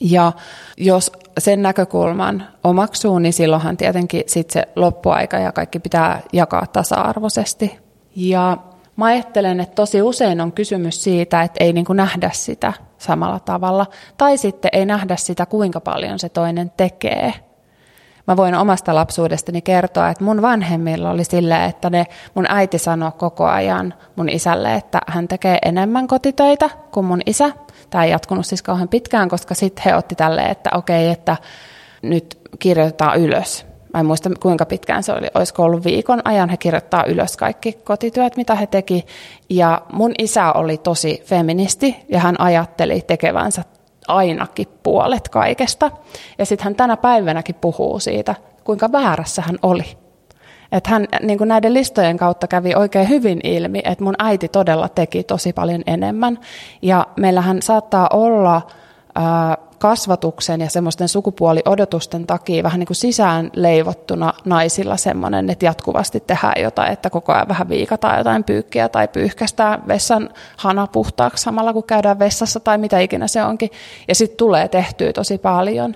Ja jos sen näkökulman omaksuu, niin silloinhan tietenkin sit se loppuaika ja kaikki pitää jakaa tasa-arvoisesti. Ja mä ajattelen, että tosi usein on kysymys siitä, että ei niin kuin nähdä sitä samalla tavalla, tai sitten ei nähdä sitä, kuinka paljon se toinen tekee. Mä voin omasta lapsuudestani kertoa, että mun vanhemmilla oli silleen, että ne, mun äiti sanoi koko ajan mun isälle, että hän tekee enemmän kotitöitä kuin mun isä. Tämä ei jatkunut siis kauhean pitkään, koska sitten he otti tälleen, että okei, että nyt kirjoitetaan ylös. Mä en muista kuinka pitkään se oli, olisiko ollut viikon ajan, he kirjoittaa ylös kaikki kotityöt, mitä he teki. Ja mun isä oli tosi feministi ja hän ajatteli tekevänsä ainakin puolet kaikesta. Ja sitten hän tänä päivänäkin puhuu siitä, kuinka väärässä hän oli. Että hän niin kuin näiden listojen kautta kävi oikein hyvin ilmi, että mun äiti todella teki tosi paljon enemmän. Ja meillähän saattaa olla kasvatuksen ja semmoisten sukupuoliodotusten takia vähän niin kuin sisään leivottuna naisilla semmoinen, että jatkuvasti tehdään jotain, että koko ajan vähän viikataan jotain pyykkiä tai pyyhkästään vessan hana puhtaaksi samalla kun käydään vessassa tai mitä ikinä se onkin. Ja sitten tulee tehtyä tosi paljon.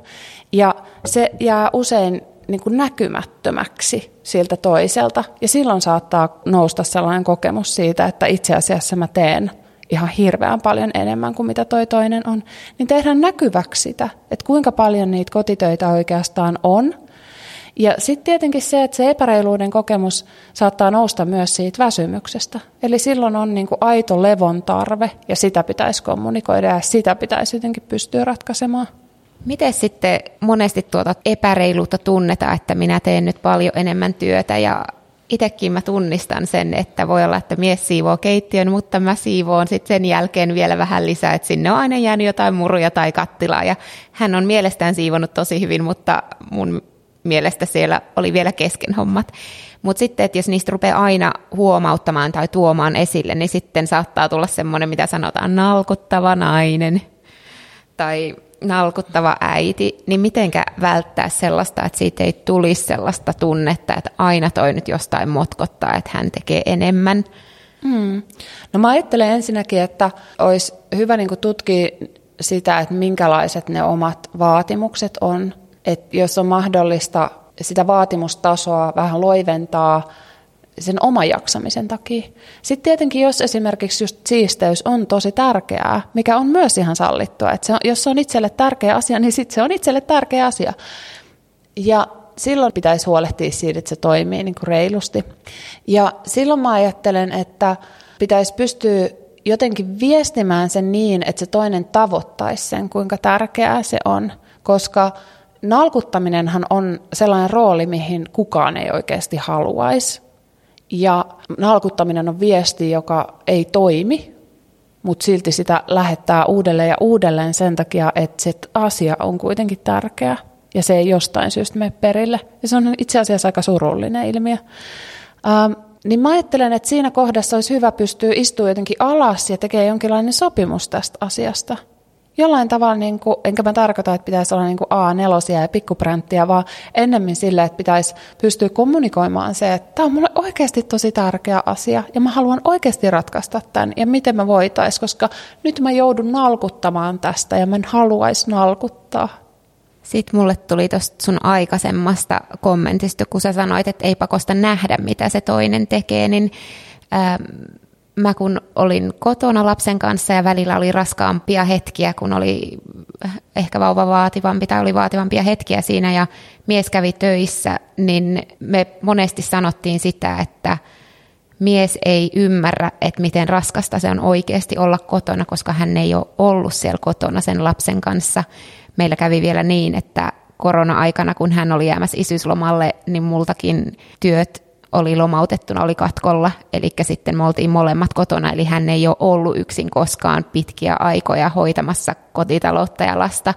Ja se jää usein niin kuin näkymättömäksi siltä toiselta. Ja silloin saattaa nousta sellainen kokemus siitä, että itse asiassa mä teen ihan hirveän paljon enemmän kuin mitä toi toinen on, niin tehdään näkyväksi sitä, että kuinka paljon niitä kotitöitä oikeastaan on. Ja sitten tietenkin se, että se epäreiluuden kokemus saattaa nousta myös siitä väsymyksestä. Eli silloin on niin kuin aito levon tarve ja sitä pitäisi kommunikoida ja sitä pitäisi jotenkin pystyä ratkaisemaan. Miten sitten monesti tuota epäreiluutta tunnetaan, että minä teen nyt paljon enemmän työtä ja itsekin mä tunnistan sen, että voi olla, että mies siivoo keittiön, mutta mä siivoon sitten sen jälkeen vielä vähän lisää, että sinne on aina jäänyt jotain muruja tai kattilaa ja hän on mielestään siivonut tosi hyvin, mutta mun mielestä siellä oli vielä kesken hommat. Mutta sitten, että jos niistä rupeaa aina huomauttamaan tai tuomaan esille, niin sitten saattaa tulla semmoinen, mitä sanotaan, nalkuttava nainen tai nalkuttava äiti, niin mitenkä välttää sellaista, että siitä ei tulisi sellaista tunnetta, että aina toi nyt jostain motkottaa, että hän tekee enemmän? Mm. No mä ajattelen ensinnäkin, että olisi hyvä niin tutkia sitä, että minkälaiset ne omat vaatimukset on. Että jos on mahdollista sitä vaatimustasoa vähän loiventaa, sen oman jaksamisen takia. Sitten tietenkin, jos esimerkiksi just siisteys on tosi tärkeää, mikä on myös ihan sallittua, että se on, jos se on itselle tärkeä asia, niin sitten se on itselle tärkeä asia. Ja silloin pitäisi huolehtia siitä, että se toimii niin kuin reilusti. Ja silloin mä ajattelen, että pitäisi pystyä jotenkin viestimään sen niin, että se toinen tavoittaisi sen, kuinka tärkeää se on, koska nalkuttaminenhan on sellainen rooli, mihin kukaan ei oikeasti haluaisi. Ja nalkuttaminen on viesti, joka ei toimi, mutta silti sitä lähettää uudelleen ja uudelleen sen takia, että se asia on kuitenkin tärkeä ja se ei jostain syystä mene perille. Ja se on itse asiassa aika surullinen ilmiö. Ähm, niin mä ajattelen, että siinä kohdassa olisi hyvä pystyä istumaan jotenkin alas ja tekemään jonkinlainen sopimus tästä asiasta – jollain tavalla, niin kuin, enkä mä tarkoita, että pitäisi olla niin kuin A4 ja pikkupränttiä, vaan ennemmin sille, että pitäisi pystyä kommunikoimaan se, että tämä on mulle oikeasti tosi tärkeä asia ja mä haluan oikeasti ratkaista tämän ja miten mä voitais, koska nyt mä joudun nalkuttamaan tästä ja mä en haluaisi nalkuttaa. Sitten mulle tuli tuosta sun aikaisemmasta kommentista, kun sä sanoit, että ei pakosta nähdä, mitä se toinen tekee, niin ähm, mä kun olin kotona lapsen kanssa ja välillä oli raskaampia hetkiä, kun oli ehkä vauva vaativampi tai oli vaativampia hetkiä siinä ja mies kävi töissä, niin me monesti sanottiin sitä, että mies ei ymmärrä, että miten raskasta se on oikeasti olla kotona, koska hän ei ole ollut siellä kotona sen lapsen kanssa. Meillä kävi vielä niin, että korona-aikana, kun hän oli jäämässä isyyslomalle, niin multakin työt oli lomautettuna, oli katkolla, eli sitten me oltiin molemmat kotona, eli hän ei ole ollut yksin koskaan pitkiä aikoja hoitamassa kotitaloutta ja lasta,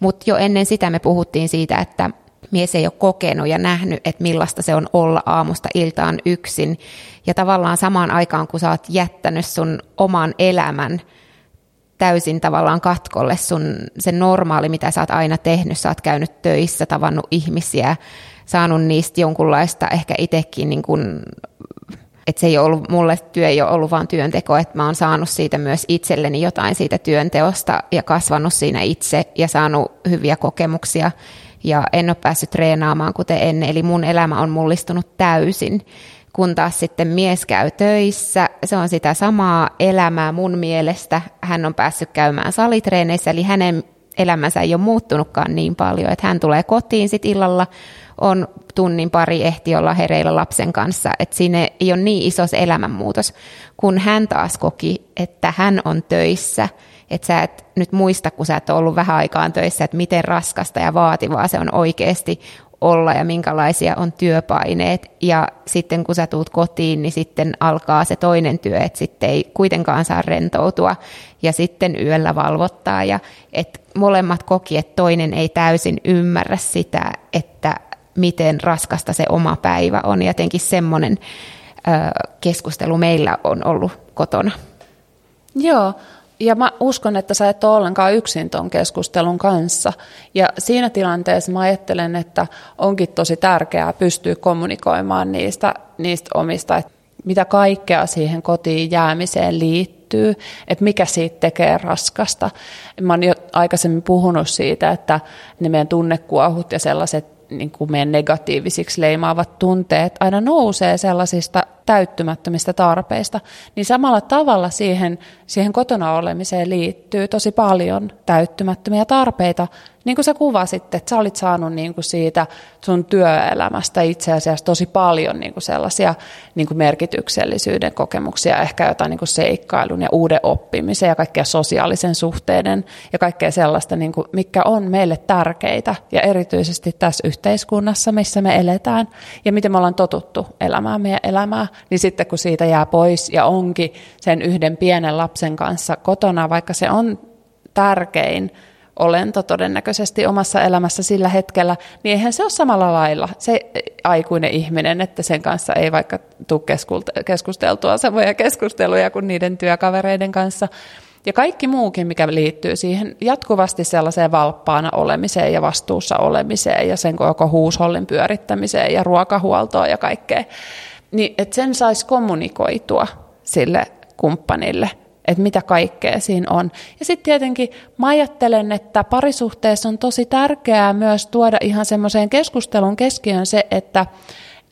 mutta jo ennen sitä me puhuttiin siitä, että mies ei ole kokenut ja nähnyt, että millaista se on olla aamusta iltaan yksin, ja tavallaan samaan aikaan, kun sä oot jättänyt sun oman elämän täysin tavallaan katkolle sun se normaali, mitä sä oot aina tehnyt. Sä oot käynyt töissä, tavannut ihmisiä, saanut niistä jonkunlaista ehkä itsekin niin kuin että se ei ollut, mulle työ ei ole ollut vain työnteko, että mä oon saanut siitä myös itselleni jotain siitä työnteosta ja kasvanut siinä itse ja saanut hyviä kokemuksia ja en ole päässyt treenaamaan kuten ennen, eli mun elämä on mullistunut täysin. Kun taas sitten mies käy töissä, se on sitä samaa elämää mun mielestä. Hän on päässyt käymään salitreeneissä, eli hänen elämänsä ei ole muuttunutkaan niin paljon, että hän tulee kotiin sitten illalla, on tunnin pari ehti olla hereillä lapsen kanssa, että siinä ei ole niin iso se elämänmuutos, kun hän taas koki, että hän on töissä, että sä et nyt muista, kun sä et ole ollut vähän aikaan töissä, että miten raskasta ja vaativaa se on oikeasti olla ja minkälaisia on työpaineet. Ja sitten kun sä tuut kotiin, niin sitten alkaa se toinen työ, että sitten ei kuitenkaan saa rentoutua ja sitten yöllä valvottaa. Ja että molemmat koki, että toinen ei täysin ymmärrä sitä, että miten raskasta se oma päivä on. Jotenkin semmoinen keskustelu meillä on ollut kotona. Joo, ja mä uskon, että sä et ole ollenkaan yksin tuon keskustelun kanssa. Ja siinä tilanteessa mä ajattelen, että onkin tosi tärkeää pystyä kommunikoimaan niistä, niistä omista, että mitä kaikkea siihen kotiin jäämiseen liittyy, että mikä siitä tekee raskasta. Mä oon jo aikaisemmin puhunut siitä, että ne meidän tunnekuohut ja sellaiset niin kuin meidän negatiivisiksi leimaavat tunteet aina nousee sellaisista täyttymättömistä tarpeista, niin samalla tavalla siihen, siihen kotona olemiseen liittyy tosi paljon täyttymättömiä tarpeita, niin kuin sä kuvasit, että sä olit saanut niin kuin siitä sun työelämästä itse asiassa tosi paljon niin kuin sellaisia niin kuin merkityksellisyyden kokemuksia, ehkä jotain niin kuin seikkailun ja uuden oppimisen ja kaikkea sosiaalisen suhteiden ja kaikkea sellaista, niin kuin, mikä on meille tärkeitä. Ja erityisesti tässä yhteiskunnassa, missä me eletään ja miten me ollaan totuttu elämään meidän elämää, niin sitten kun siitä jää pois ja onkin sen yhden pienen lapsen kanssa kotona, vaikka se on tärkein olento todennäköisesti omassa elämässä sillä hetkellä, niin eihän se ole samalla lailla se aikuinen ihminen, että sen kanssa ei vaikka tule keskusteltua samoja keskusteluja kuin niiden työkavereiden kanssa. Ja kaikki muukin, mikä liittyy siihen jatkuvasti sellaiseen valppaana olemiseen ja vastuussa olemiseen ja sen koko huushollin pyörittämiseen ja ruokahuoltoon ja kaikkea, niin että sen saisi kommunikoitua sille kumppanille – että mitä kaikkea siinä on. Ja sitten tietenkin mä ajattelen, että parisuhteessa on tosi tärkeää myös tuoda ihan semmoiseen keskustelun keskiöön se, että,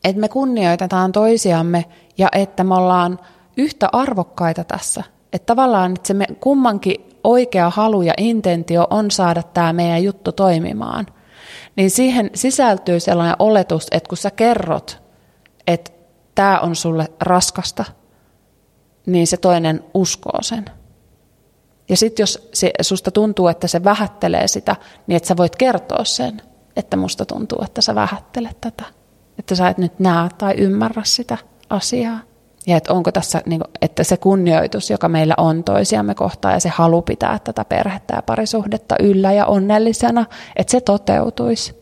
että me kunnioitetaan toisiamme ja että me ollaan yhtä arvokkaita tässä. Että tavallaan että se me kummankin oikea halu ja intentio on saada tämä meidän juttu toimimaan. Niin siihen sisältyy sellainen oletus, että kun sä kerrot, että tämä on sulle raskasta – niin se toinen uskoo sen. Ja sitten jos se, susta tuntuu, että se vähättelee sitä, niin että sä voit kertoa sen, että musta tuntuu, että sä vähättelet tätä. Että sä et nyt näe tai ymmärrä sitä asiaa. Ja että onko tässä, niin että se kunnioitus, joka meillä on toisiamme kohtaan ja se halu pitää tätä perhettä ja parisuhdetta yllä ja onnellisena, että se toteutuisi.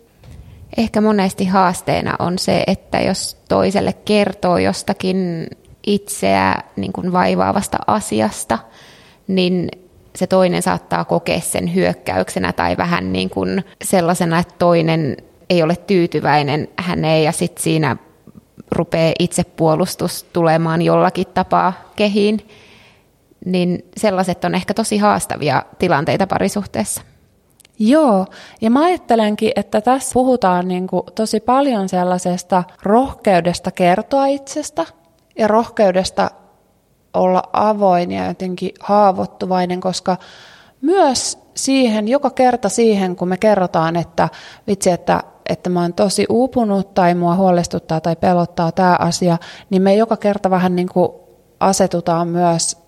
Ehkä monesti haasteena on se, että jos toiselle kertoo jostakin itseä niin kuin vaivaavasta asiasta, niin se toinen saattaa kokea sen hyökkäyksenä tai vähän niin kuin sellaisena, että toinen ei ole tyytyväinen häneen ja sitten siinä rupeaa itsepuolustus tulemaan jollakin tapaa kehiin, niin sellaiset on ehkä tosi haastavia tilanteita parisuhteessa. Joo, ja mä ajattelenkin, että tässä puhutaan niin kuin tosi paljon sellaisesta rohkeudesta kertoa itsestä – ja rohkeudesta olla avoin ja jotenkin haavoittuvainen, koska myös siihen, joka kerta siihen, kun me kerrotaan, että vitsi, että, että mä oon tosi uupunut tai mua huolestuttaa tai pelottaa tämä asia, niin me joka kerta vähän niin kuin asetutaan myös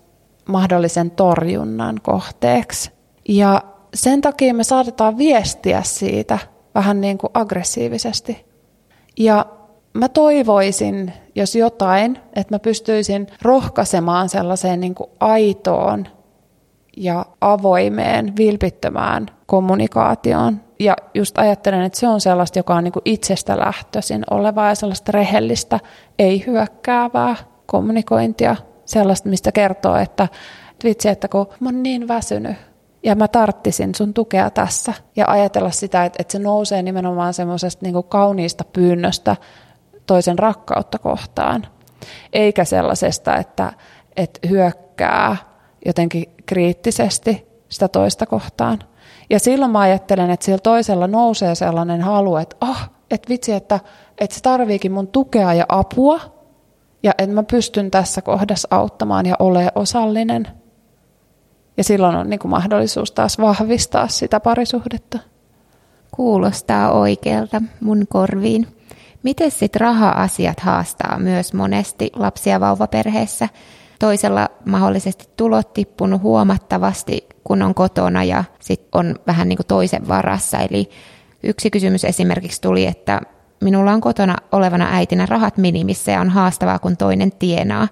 mahdollisen torjunnan kohteeksi. Ja sen takia me saatetaan viestiä siitä vähän niin kuin aggressiivisesti. Ja mä toivoisin, jos jotain, että mä pystyisin rohkaisemaan sellaiseen niin kuin aitoon ja avoimeen, vilpittömään kommunikaatioon. Ja just ajattelen, että se on sellaista, joka on niin kuin itsestä lähtöisin olevaa ja sellaista rehellistä, ei hyökkäävää kommunikointia. Sellaista, mistä kertoo, että vitsi, että kun mä oon niin väsynyt ja mä tarttisin sun tukea tässä. Ja ajatella sitä, että, että se nousee nimenomaan semmoisesta niin kauniista pyynnöstä toisen rakkautta kohtaan, eikä sellaisesta, että, että hyökkää jotenkin kriittisesti sitä toista kohtaan. Ja silloin mä ajattelen, että sillä toisella nousee sellainen halu, että ah, että vitsi, että, että se tarviikin mun tukea ja apua, ja että mä pystyn tässä kohdassa auttamaan ja ole osallinen. Ja silloin on niin kuin mahdollisuus taas vahvistaa sitä parisuhdetta. Kuulostaa oikealta mun korviin. Miten sitten raha-asiat haastaa myös monesti lapsia vauvaperheessä? Toisella mahdollisesti tulot tippunut huomattavasti, kun on kotona ja sitten on vähän niin kuin toisen varassa. Eli yksi kysymys esimerkiksi tuli, että minulla on kotona olevana äitinä rahat minimissä ja on haastavaa, kun toinen tienaa.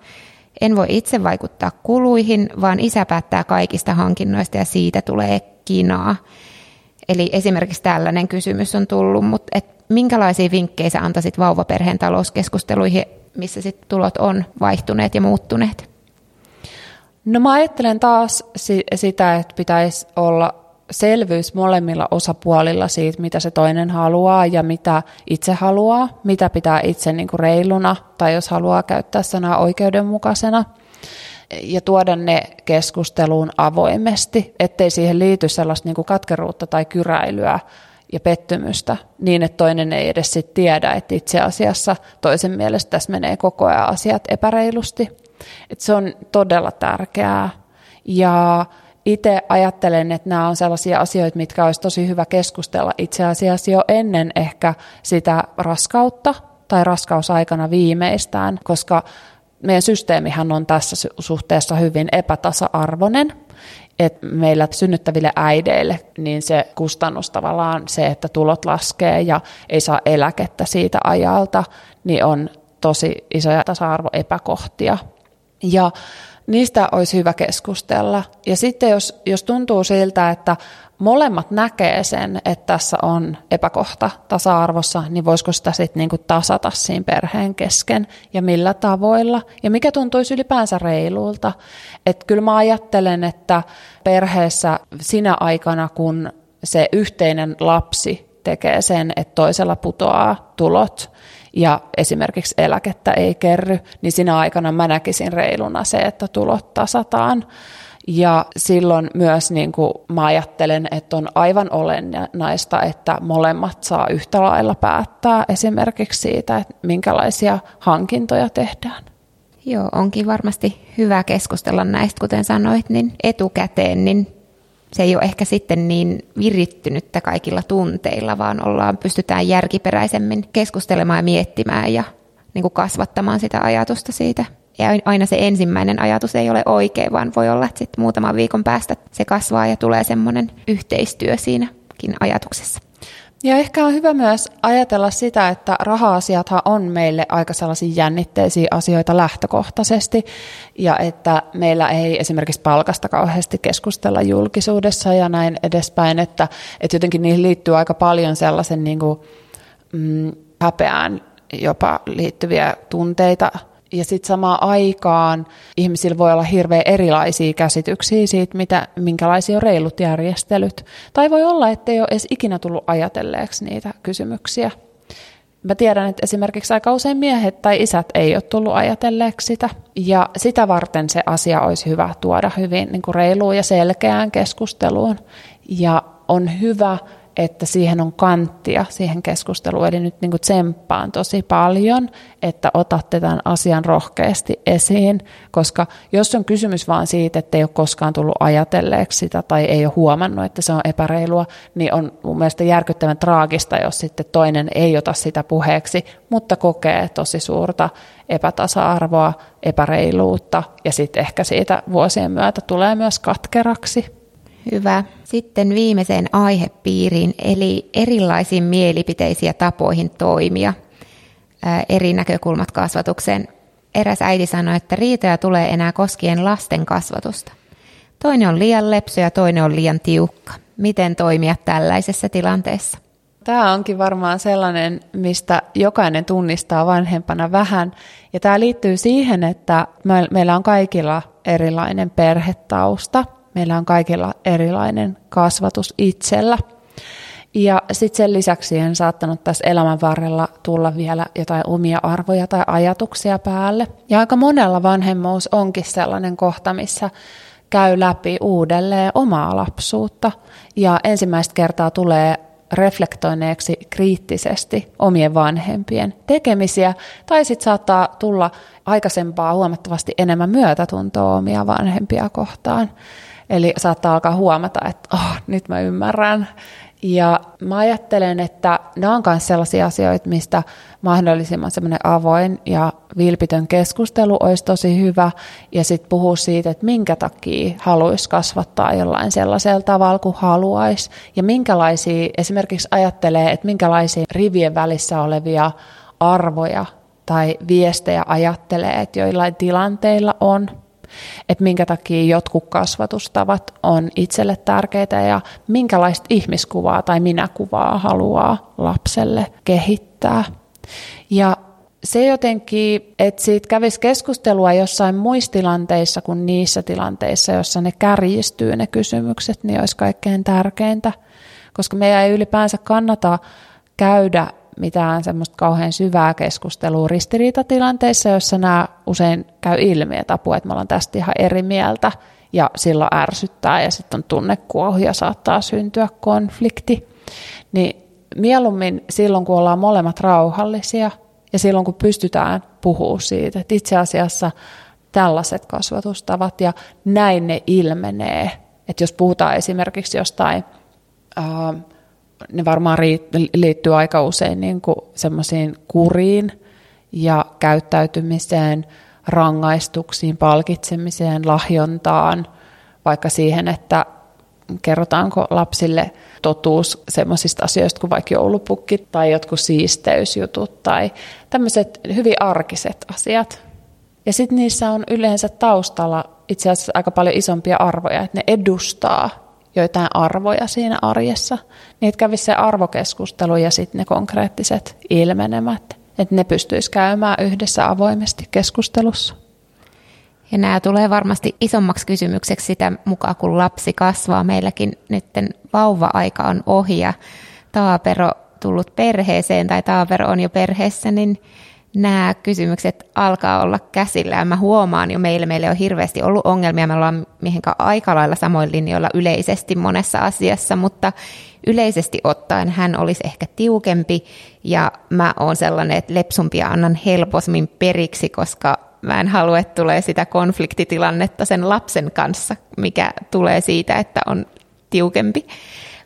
En voi itse vaikuttaa kuluihin, vaan isä päättää kaikista hankinnoista ja siitä tulee kinaa. Eli esimerkiksi tällainen kysymys on tullut, mutta et minkälaisia vinkkejä sä antaisit vauvaperheen talouskeskusteluihin, missä sit tulot on vaihtuneet ja muuttuneet? No mä ajattelen taas sitä, että pitäisi olla selvyys molemmilla osapuolilla siitä, mitä se toinen haluaa ja mitä itse haluaa, mitä pitää itse niin kuin reiluna tai jos haluaa käyttää sanaa oikeudenmukaisena ja tuoda ne keskusteluun avoimesti, ettei siihen liity sellaista niin kuin katkeruutta tai kyräilyä ja pettymystä niin, että toinen ei edes sit tiedä, että itse asiassa toisen mielestä tässä menee koko ajan asiat epäreilusti. Et se on todella tärkeää. Ja itse ajattelen, että nämä on sellaisia asioita, mitkä olisi tosi hyvä keskustella itse asiassa jo ennen ehkä sitä raskautta tai raskausaikana viimeistään, koska meidän systeemihän on tässä suhteessa hyvin epätasa-arvoinen. että meillä synnyttäville äideille niin se kustannus tavallaan se, että tulot laskee ja ei saa eläkettä siitä ajalta, niin on tosi isoja tasa-arvoepäkohtia. Ja niistä olisi hyvä keskustella. Ja sitten jos, jos tuntuu siltä, että molemmat näkee sen, että tässä on epäkohta tasa-arvossa, niin voisiko sitä sitten niinku tasata siinä perheen kesken ja millä tavoilla ja mikä tuntuisi ylipäänsä reilulta. Että kyllä mä ajattelen, että perheessä sinä aikana, kun se yhteinen lapsi tekee sen, että toisella putoaa tulot, ja esimerkiksi eläkettä ei kerry, niin sinä aikana mä näkisin reiluna se, että tulot tasataan. Ja silloin myös niin kuin mä ajattelen, että on aivan olennaista, että molemmat saa yhtä lailla päättää esimerkiksi siitä, että minkälaisia hankintoja tehdään. Joo, onkin varmasti hyvä keskustella näistä, kuten sanoit, niin etukäteen, niin se ei ole ehkä sitten niin virittynyttä kaikilla tunteilla, vaan ollaan, pystytään järkiperäisemmin keskustelemaan ja miettimään ja niin kuin kasvattamaan sitä ajatusta siitä. Ja aina se ensimmäinen ajatus ei ole oikein, vaan voi olla, että sitten muutaman viikon päästä se kasvaa ja tulee semmoinen yhteistyö siinäkin ajatuksessa. Ja ehkä on hyvä myös ajatella sitä, että raha-asiathan on meille aika sellaisia jännitteisiä asioita lähtökohtaisesti, ja että meillä ei esimerkiksi palkasta kauheasti keskustella julkisuudessa ja näin edespäin, että, että jotenkin niihin liittyy aika paljon sellaisen niin kuin, mm, häpeään jopa liittyviä tunteita, ja sitten samaan aikaan ihmisillä voi olla hirveän erilaisia käsityksiä siitä, mitä, minkälaisia on reilut järjestelyt. Tai voi olla, että ei ole edes ikinä tullut ajatelleeksi niitä kysymyksiä. Mä tiedän, että esimerkiksi aika usein miehet tai isät ei ole tullut ajatelleeksi sitä. Ja sitä varten se asia olisi hyvä tuoda hyvin niin kuin reiluun ja selkeään keskusteluun. Ja on hyvä että siihen on kanttia siihen keskusteluun. Eli nyt niin kuin tsemppaan tosi paljon, että otatte tämän asian rohkeasti esiin, koska jos on kysymys vaan siitä, että ei ole koskaan tullut ajatelleeksi sitä tai ei ole huomannut, että se on epäreilua, niin on mun mielestä järkyttävän traagista, jos sitten toinen ei ota sitä puheeksi, mutta kokee tosi suurta epätasa-arvoa, epäreiluutta ja sitten ehkä siitä vuosien myötä tulee myös katkeraksi. Hyvä. Sitten viimeiseen aihepiiriin, eli erilaisiin mielipiteisiin ja tapoihin toimia. Ää, eri näkökulmat kasvatukseen. Eräs äiti sanoi, että riitoja tulee enää koskien lasten kasvatusta. Toinen on liian lepsö ja toinen on liian tiukka. Miten toimia tällaisessa tilanteessa? Tämä onkin varmaan sellainen, mistä jokainen tunnistaa vanhempana vähän. Ja tämä liittyy siihen, että meillä on kaikilla erilainen perhetausta. Meillä on kaikilla erilainen kasvatus itsellä. Ja sitten sen lisäksi siihen saattanut tässä elämän varrella tulla vielä jotain omia arvoja tai ajatuksia päälle. Ja aika monella vanhemmuus onkin sellainen kohta, missä käy läpi uudelleen omaa lapsuutta ja ensimmäistä kertaa tulee reflektoineeksi kriittisesti omien vanhempien tekemisiä, tai sitten saattaa tulla aikaisempaa huomattavasti enemmän myötätuntoa omia vanhempia kohtaan. Eli saattaa alkaa huomata, että oh, nyt mä ymmärrän ja mä ajattelen, että nämä on myös sellaisia asioita, mistä mahdollisimman semmoinen avoin ja vilpitön keskustelu olisi tosi hyvä. Ja sitten puhua siitä, että minkä takia haluaisi kasvattaa jollain sellaisella tavalla kuin haluaisi. Ja minkälaisia, esimerkiksi ajattelee, että minkälaisia rivien välissä olevia arvoja tai viestejä ajattelee, että joillain tilanteilla on – että minkä takia jotkut kasvatustavat on itselle tärkeitä ja minkälaista ihmiskuvaa tai minäkuvaa haluaa lapselle kehittää. Ja se jotenkin, että siitä kävisi keskustelua jossain muissa tilanteissa kuin niissä tilanteissa, joissa ne kärjistyy ne kysymykset, niin olisi kaikkein tärkeintä. Koska meidän ei ylipäänsä kannata käydä mitään semmoista kauhean syvää keskustelua ristiriitatilanteissa, joissa nämä usein käy ilmi, että apua, että me ollaan tästä ihan eri mieltä ja silloin ärsyttää ja sitten on tunnekuohu ja saattaa syntyä konflikti. Niin mieluummin silloin, kun ollaan molemmat rauhallisia ja silloin, kun pystytään puhumaan siitä, että itse asiassa tällaiset kasvatustavat ja näin ne ilmenee. Että jos puhutaan esimerkiksi jostain ne varmaan liittyy aika usein niin semmoisiin kuriin ja käyttäytymiseen, rangaistuksiin, palkitsemiseen, lahjontaan, vaikka siihen, että kerrotaanko lapsille totuus semmoisista asioista kuin vaikka joulupukki tai jotkut siisteysjutut tai tämmöiset hyvin arkiset asiat. Ja sitten niissä on yleensä taustalla itse asiassa aika paljon isompia arvoja, että ne edustaa joitain arvoja siinä arjessa, niin että kävisi se arvokeskustelu ja sitten ne konkreettiset ilmenemät, että ne pystyisi käymään yhdessä avoimesti keskustelussa. Ja nämä tulee varmasti isommaksi kysymykseksi sitä mukaan, kun lapsi kasvaa. Meilläkin nyt vauva-aika on ohi ja Taapero tullut perheeseen tai Taapero on jo perheessä, niin nämä kysymykset alkaa olla käsillä. Ja mä huomaan jo meillä, meillä on hirveästi ollut ongelmia. Me ollaan mihin aika lailla samoin linjoilla yleisesti monessa asiassa, mutta yleisesti ottaen hän olisi ehkä tiukempi ja mä oon sellainen, että lepsumpia annan helposmin periksi, koska mä en halua, että tulee sitä konfliktitilannetta sen lapsen kanssa, mikä tulee siitä, että on tiukempi.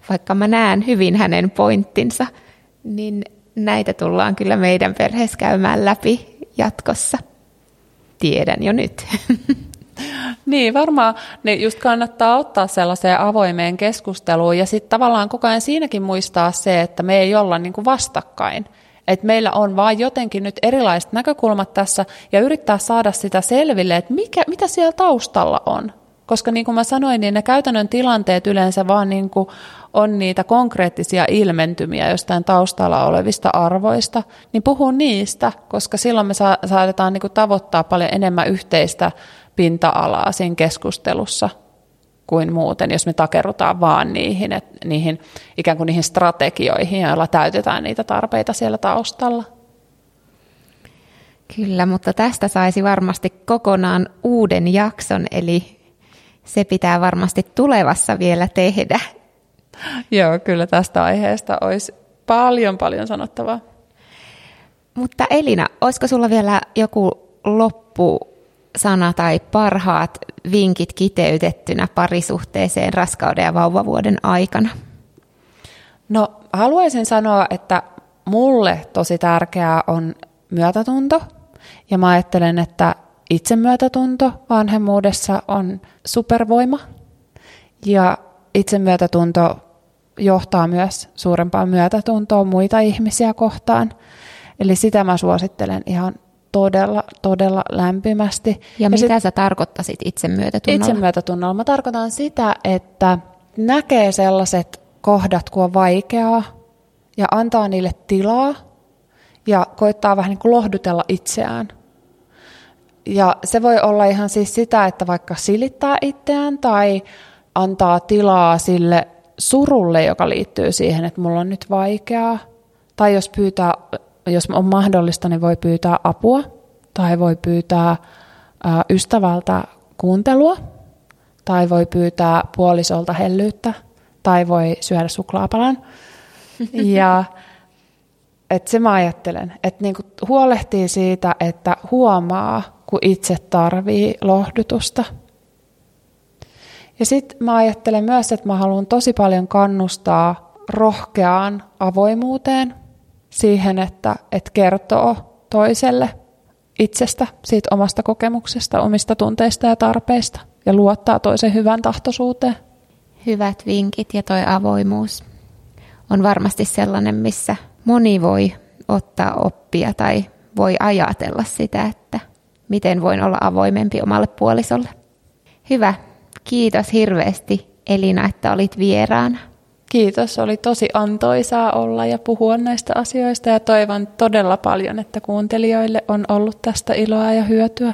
Vaikka mä näen hyvin hänen pointtinsa, niin näitä tullaan kyllä meidän perheessä käymään läpi jatkossa. Tiedän jo nyt. <laughs> Niin, varmaan niin just kannattaa ottaa sellaiseen avoimeen keskusteluun ja sitten tavallaan koko ajan siinäkin muistaa se, että me ei olla niin kuin vastakkain. Että meillä on vaan jotenkin nyt erilaiset näkökulmat tässä ja yrittää saada sitä selville, että mikä, mitä siellä taustalla on. Koska niin kuin mä sanoin, niin ne käytännön tilanteet yleensä vaan niin kuin on niitä konkreettisia ilmentymiä jostain taustalla olevista arvoista, niin puhun niistä, koska silloin me sa- saatetaan niin kuin tavoittaa paljon enemmän yhteistä pinta-alaa siinä keskustelussa kuin muuten, jos me takerrutaan vaan niihin, et, niihin ikään kuin niihin strategioihin, joilla täytetään niitä tarpeita siellä taustalla. Kyllä, mutta tästä saisi varmasti kokonaan uuden jakson, eli se pitää varmasti tulevassa vielä tehdä. Joo, kyllä tästä aiheesta olisi paljon paljon sanottavaa. Mutta Elina, olisiko sulla vielä joku loppusana tai parhaat vinkit kiteytettynä parisuhteeseen raskauden ja vauvavuoden aikana? No haluaisin sanoa, että mulle tosi tärkeää on myötätunto. Ja mä ajattelen, että itsemyötätunto vanhemmuudessa on supervoima. Ja itsemyötätunto johtaa myös suurempaan myötätuntoon muita ihmisiä kohtaan. Eli sitä mä suosittelen ihan todella, todella lämpimästi. Ja, ja mitä sit, sä tarkoittaisit itsemyötätunnolla? Itsemyötätunnolla mä tarkoitan sitä, että näkee sellaiset kohdat, kun on vaikeaa, ja antaa niille tilaa, ja koittaa vähän niin kuin lohdutella itseään. Ja se voi olla ihan siis sitä, että vaikka silittää itseään tai antaa tilaa sille surulle, joka liittyy siihen, että mulla on nyt vaikeaa. Tai jos pyytää, jos on mahdollista, niin voi pyytää apua tai voi pyytää ystävältä kuuntelua tai voi pyytää puolisolta hellyyttä tai voi syödä suklaapalan. <laughs> Ja että se mä ajattelen, että niinku huolehtii siitä, että huomaa, kun itse tarvii lohdutusta. Ja sitten mä ajattelen myös, että mä haluan tosi paljon kannustaa rohkeaan avoimuuteen, siihen, että, että kertoo toiselle itsestä, siitä omasta kokemuksesta, omista tunteista ja tarpeista ja luottaa toisen hyvän tahtoisuuteen. Hyvät vinkit ja toi avoimuus on varmasti sellainen, missä moni voi ottaa oppia tai voi ajatella sitä, että miten voin olla avoimempi omalle puolisolle. Hyvä. Kiitos hirveästi Elina, että olit vieraana. Kiitos, oli tosi antoisaa olla ja puhua näistä asioista ja toivon todella paljon, että kuuntelijoille on ollut tästä iloa ja hyötyä.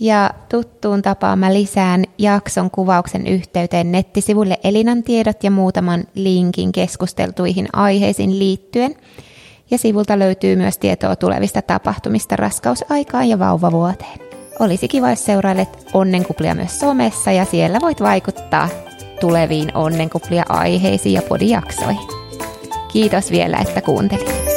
Ja tuttuun tapaan mä lisään jakson kuvauksen yhteyteen nettisivuille Elinan tiedot ja muutaman linkin keskusteltuihin aiheisiin liittyen. Ja sivulta löytyy myös tietoa tulevista tapahtumista raskausaikaan ja vauvavuoteen. Olisi kiva, jos seurailet onnenkuplia myös somessa ja siellä voit vaikuttaa tuleviin onnenkuplia aiheisiin ja podijaksoihin. Kiitos vielä, että kuuntelit.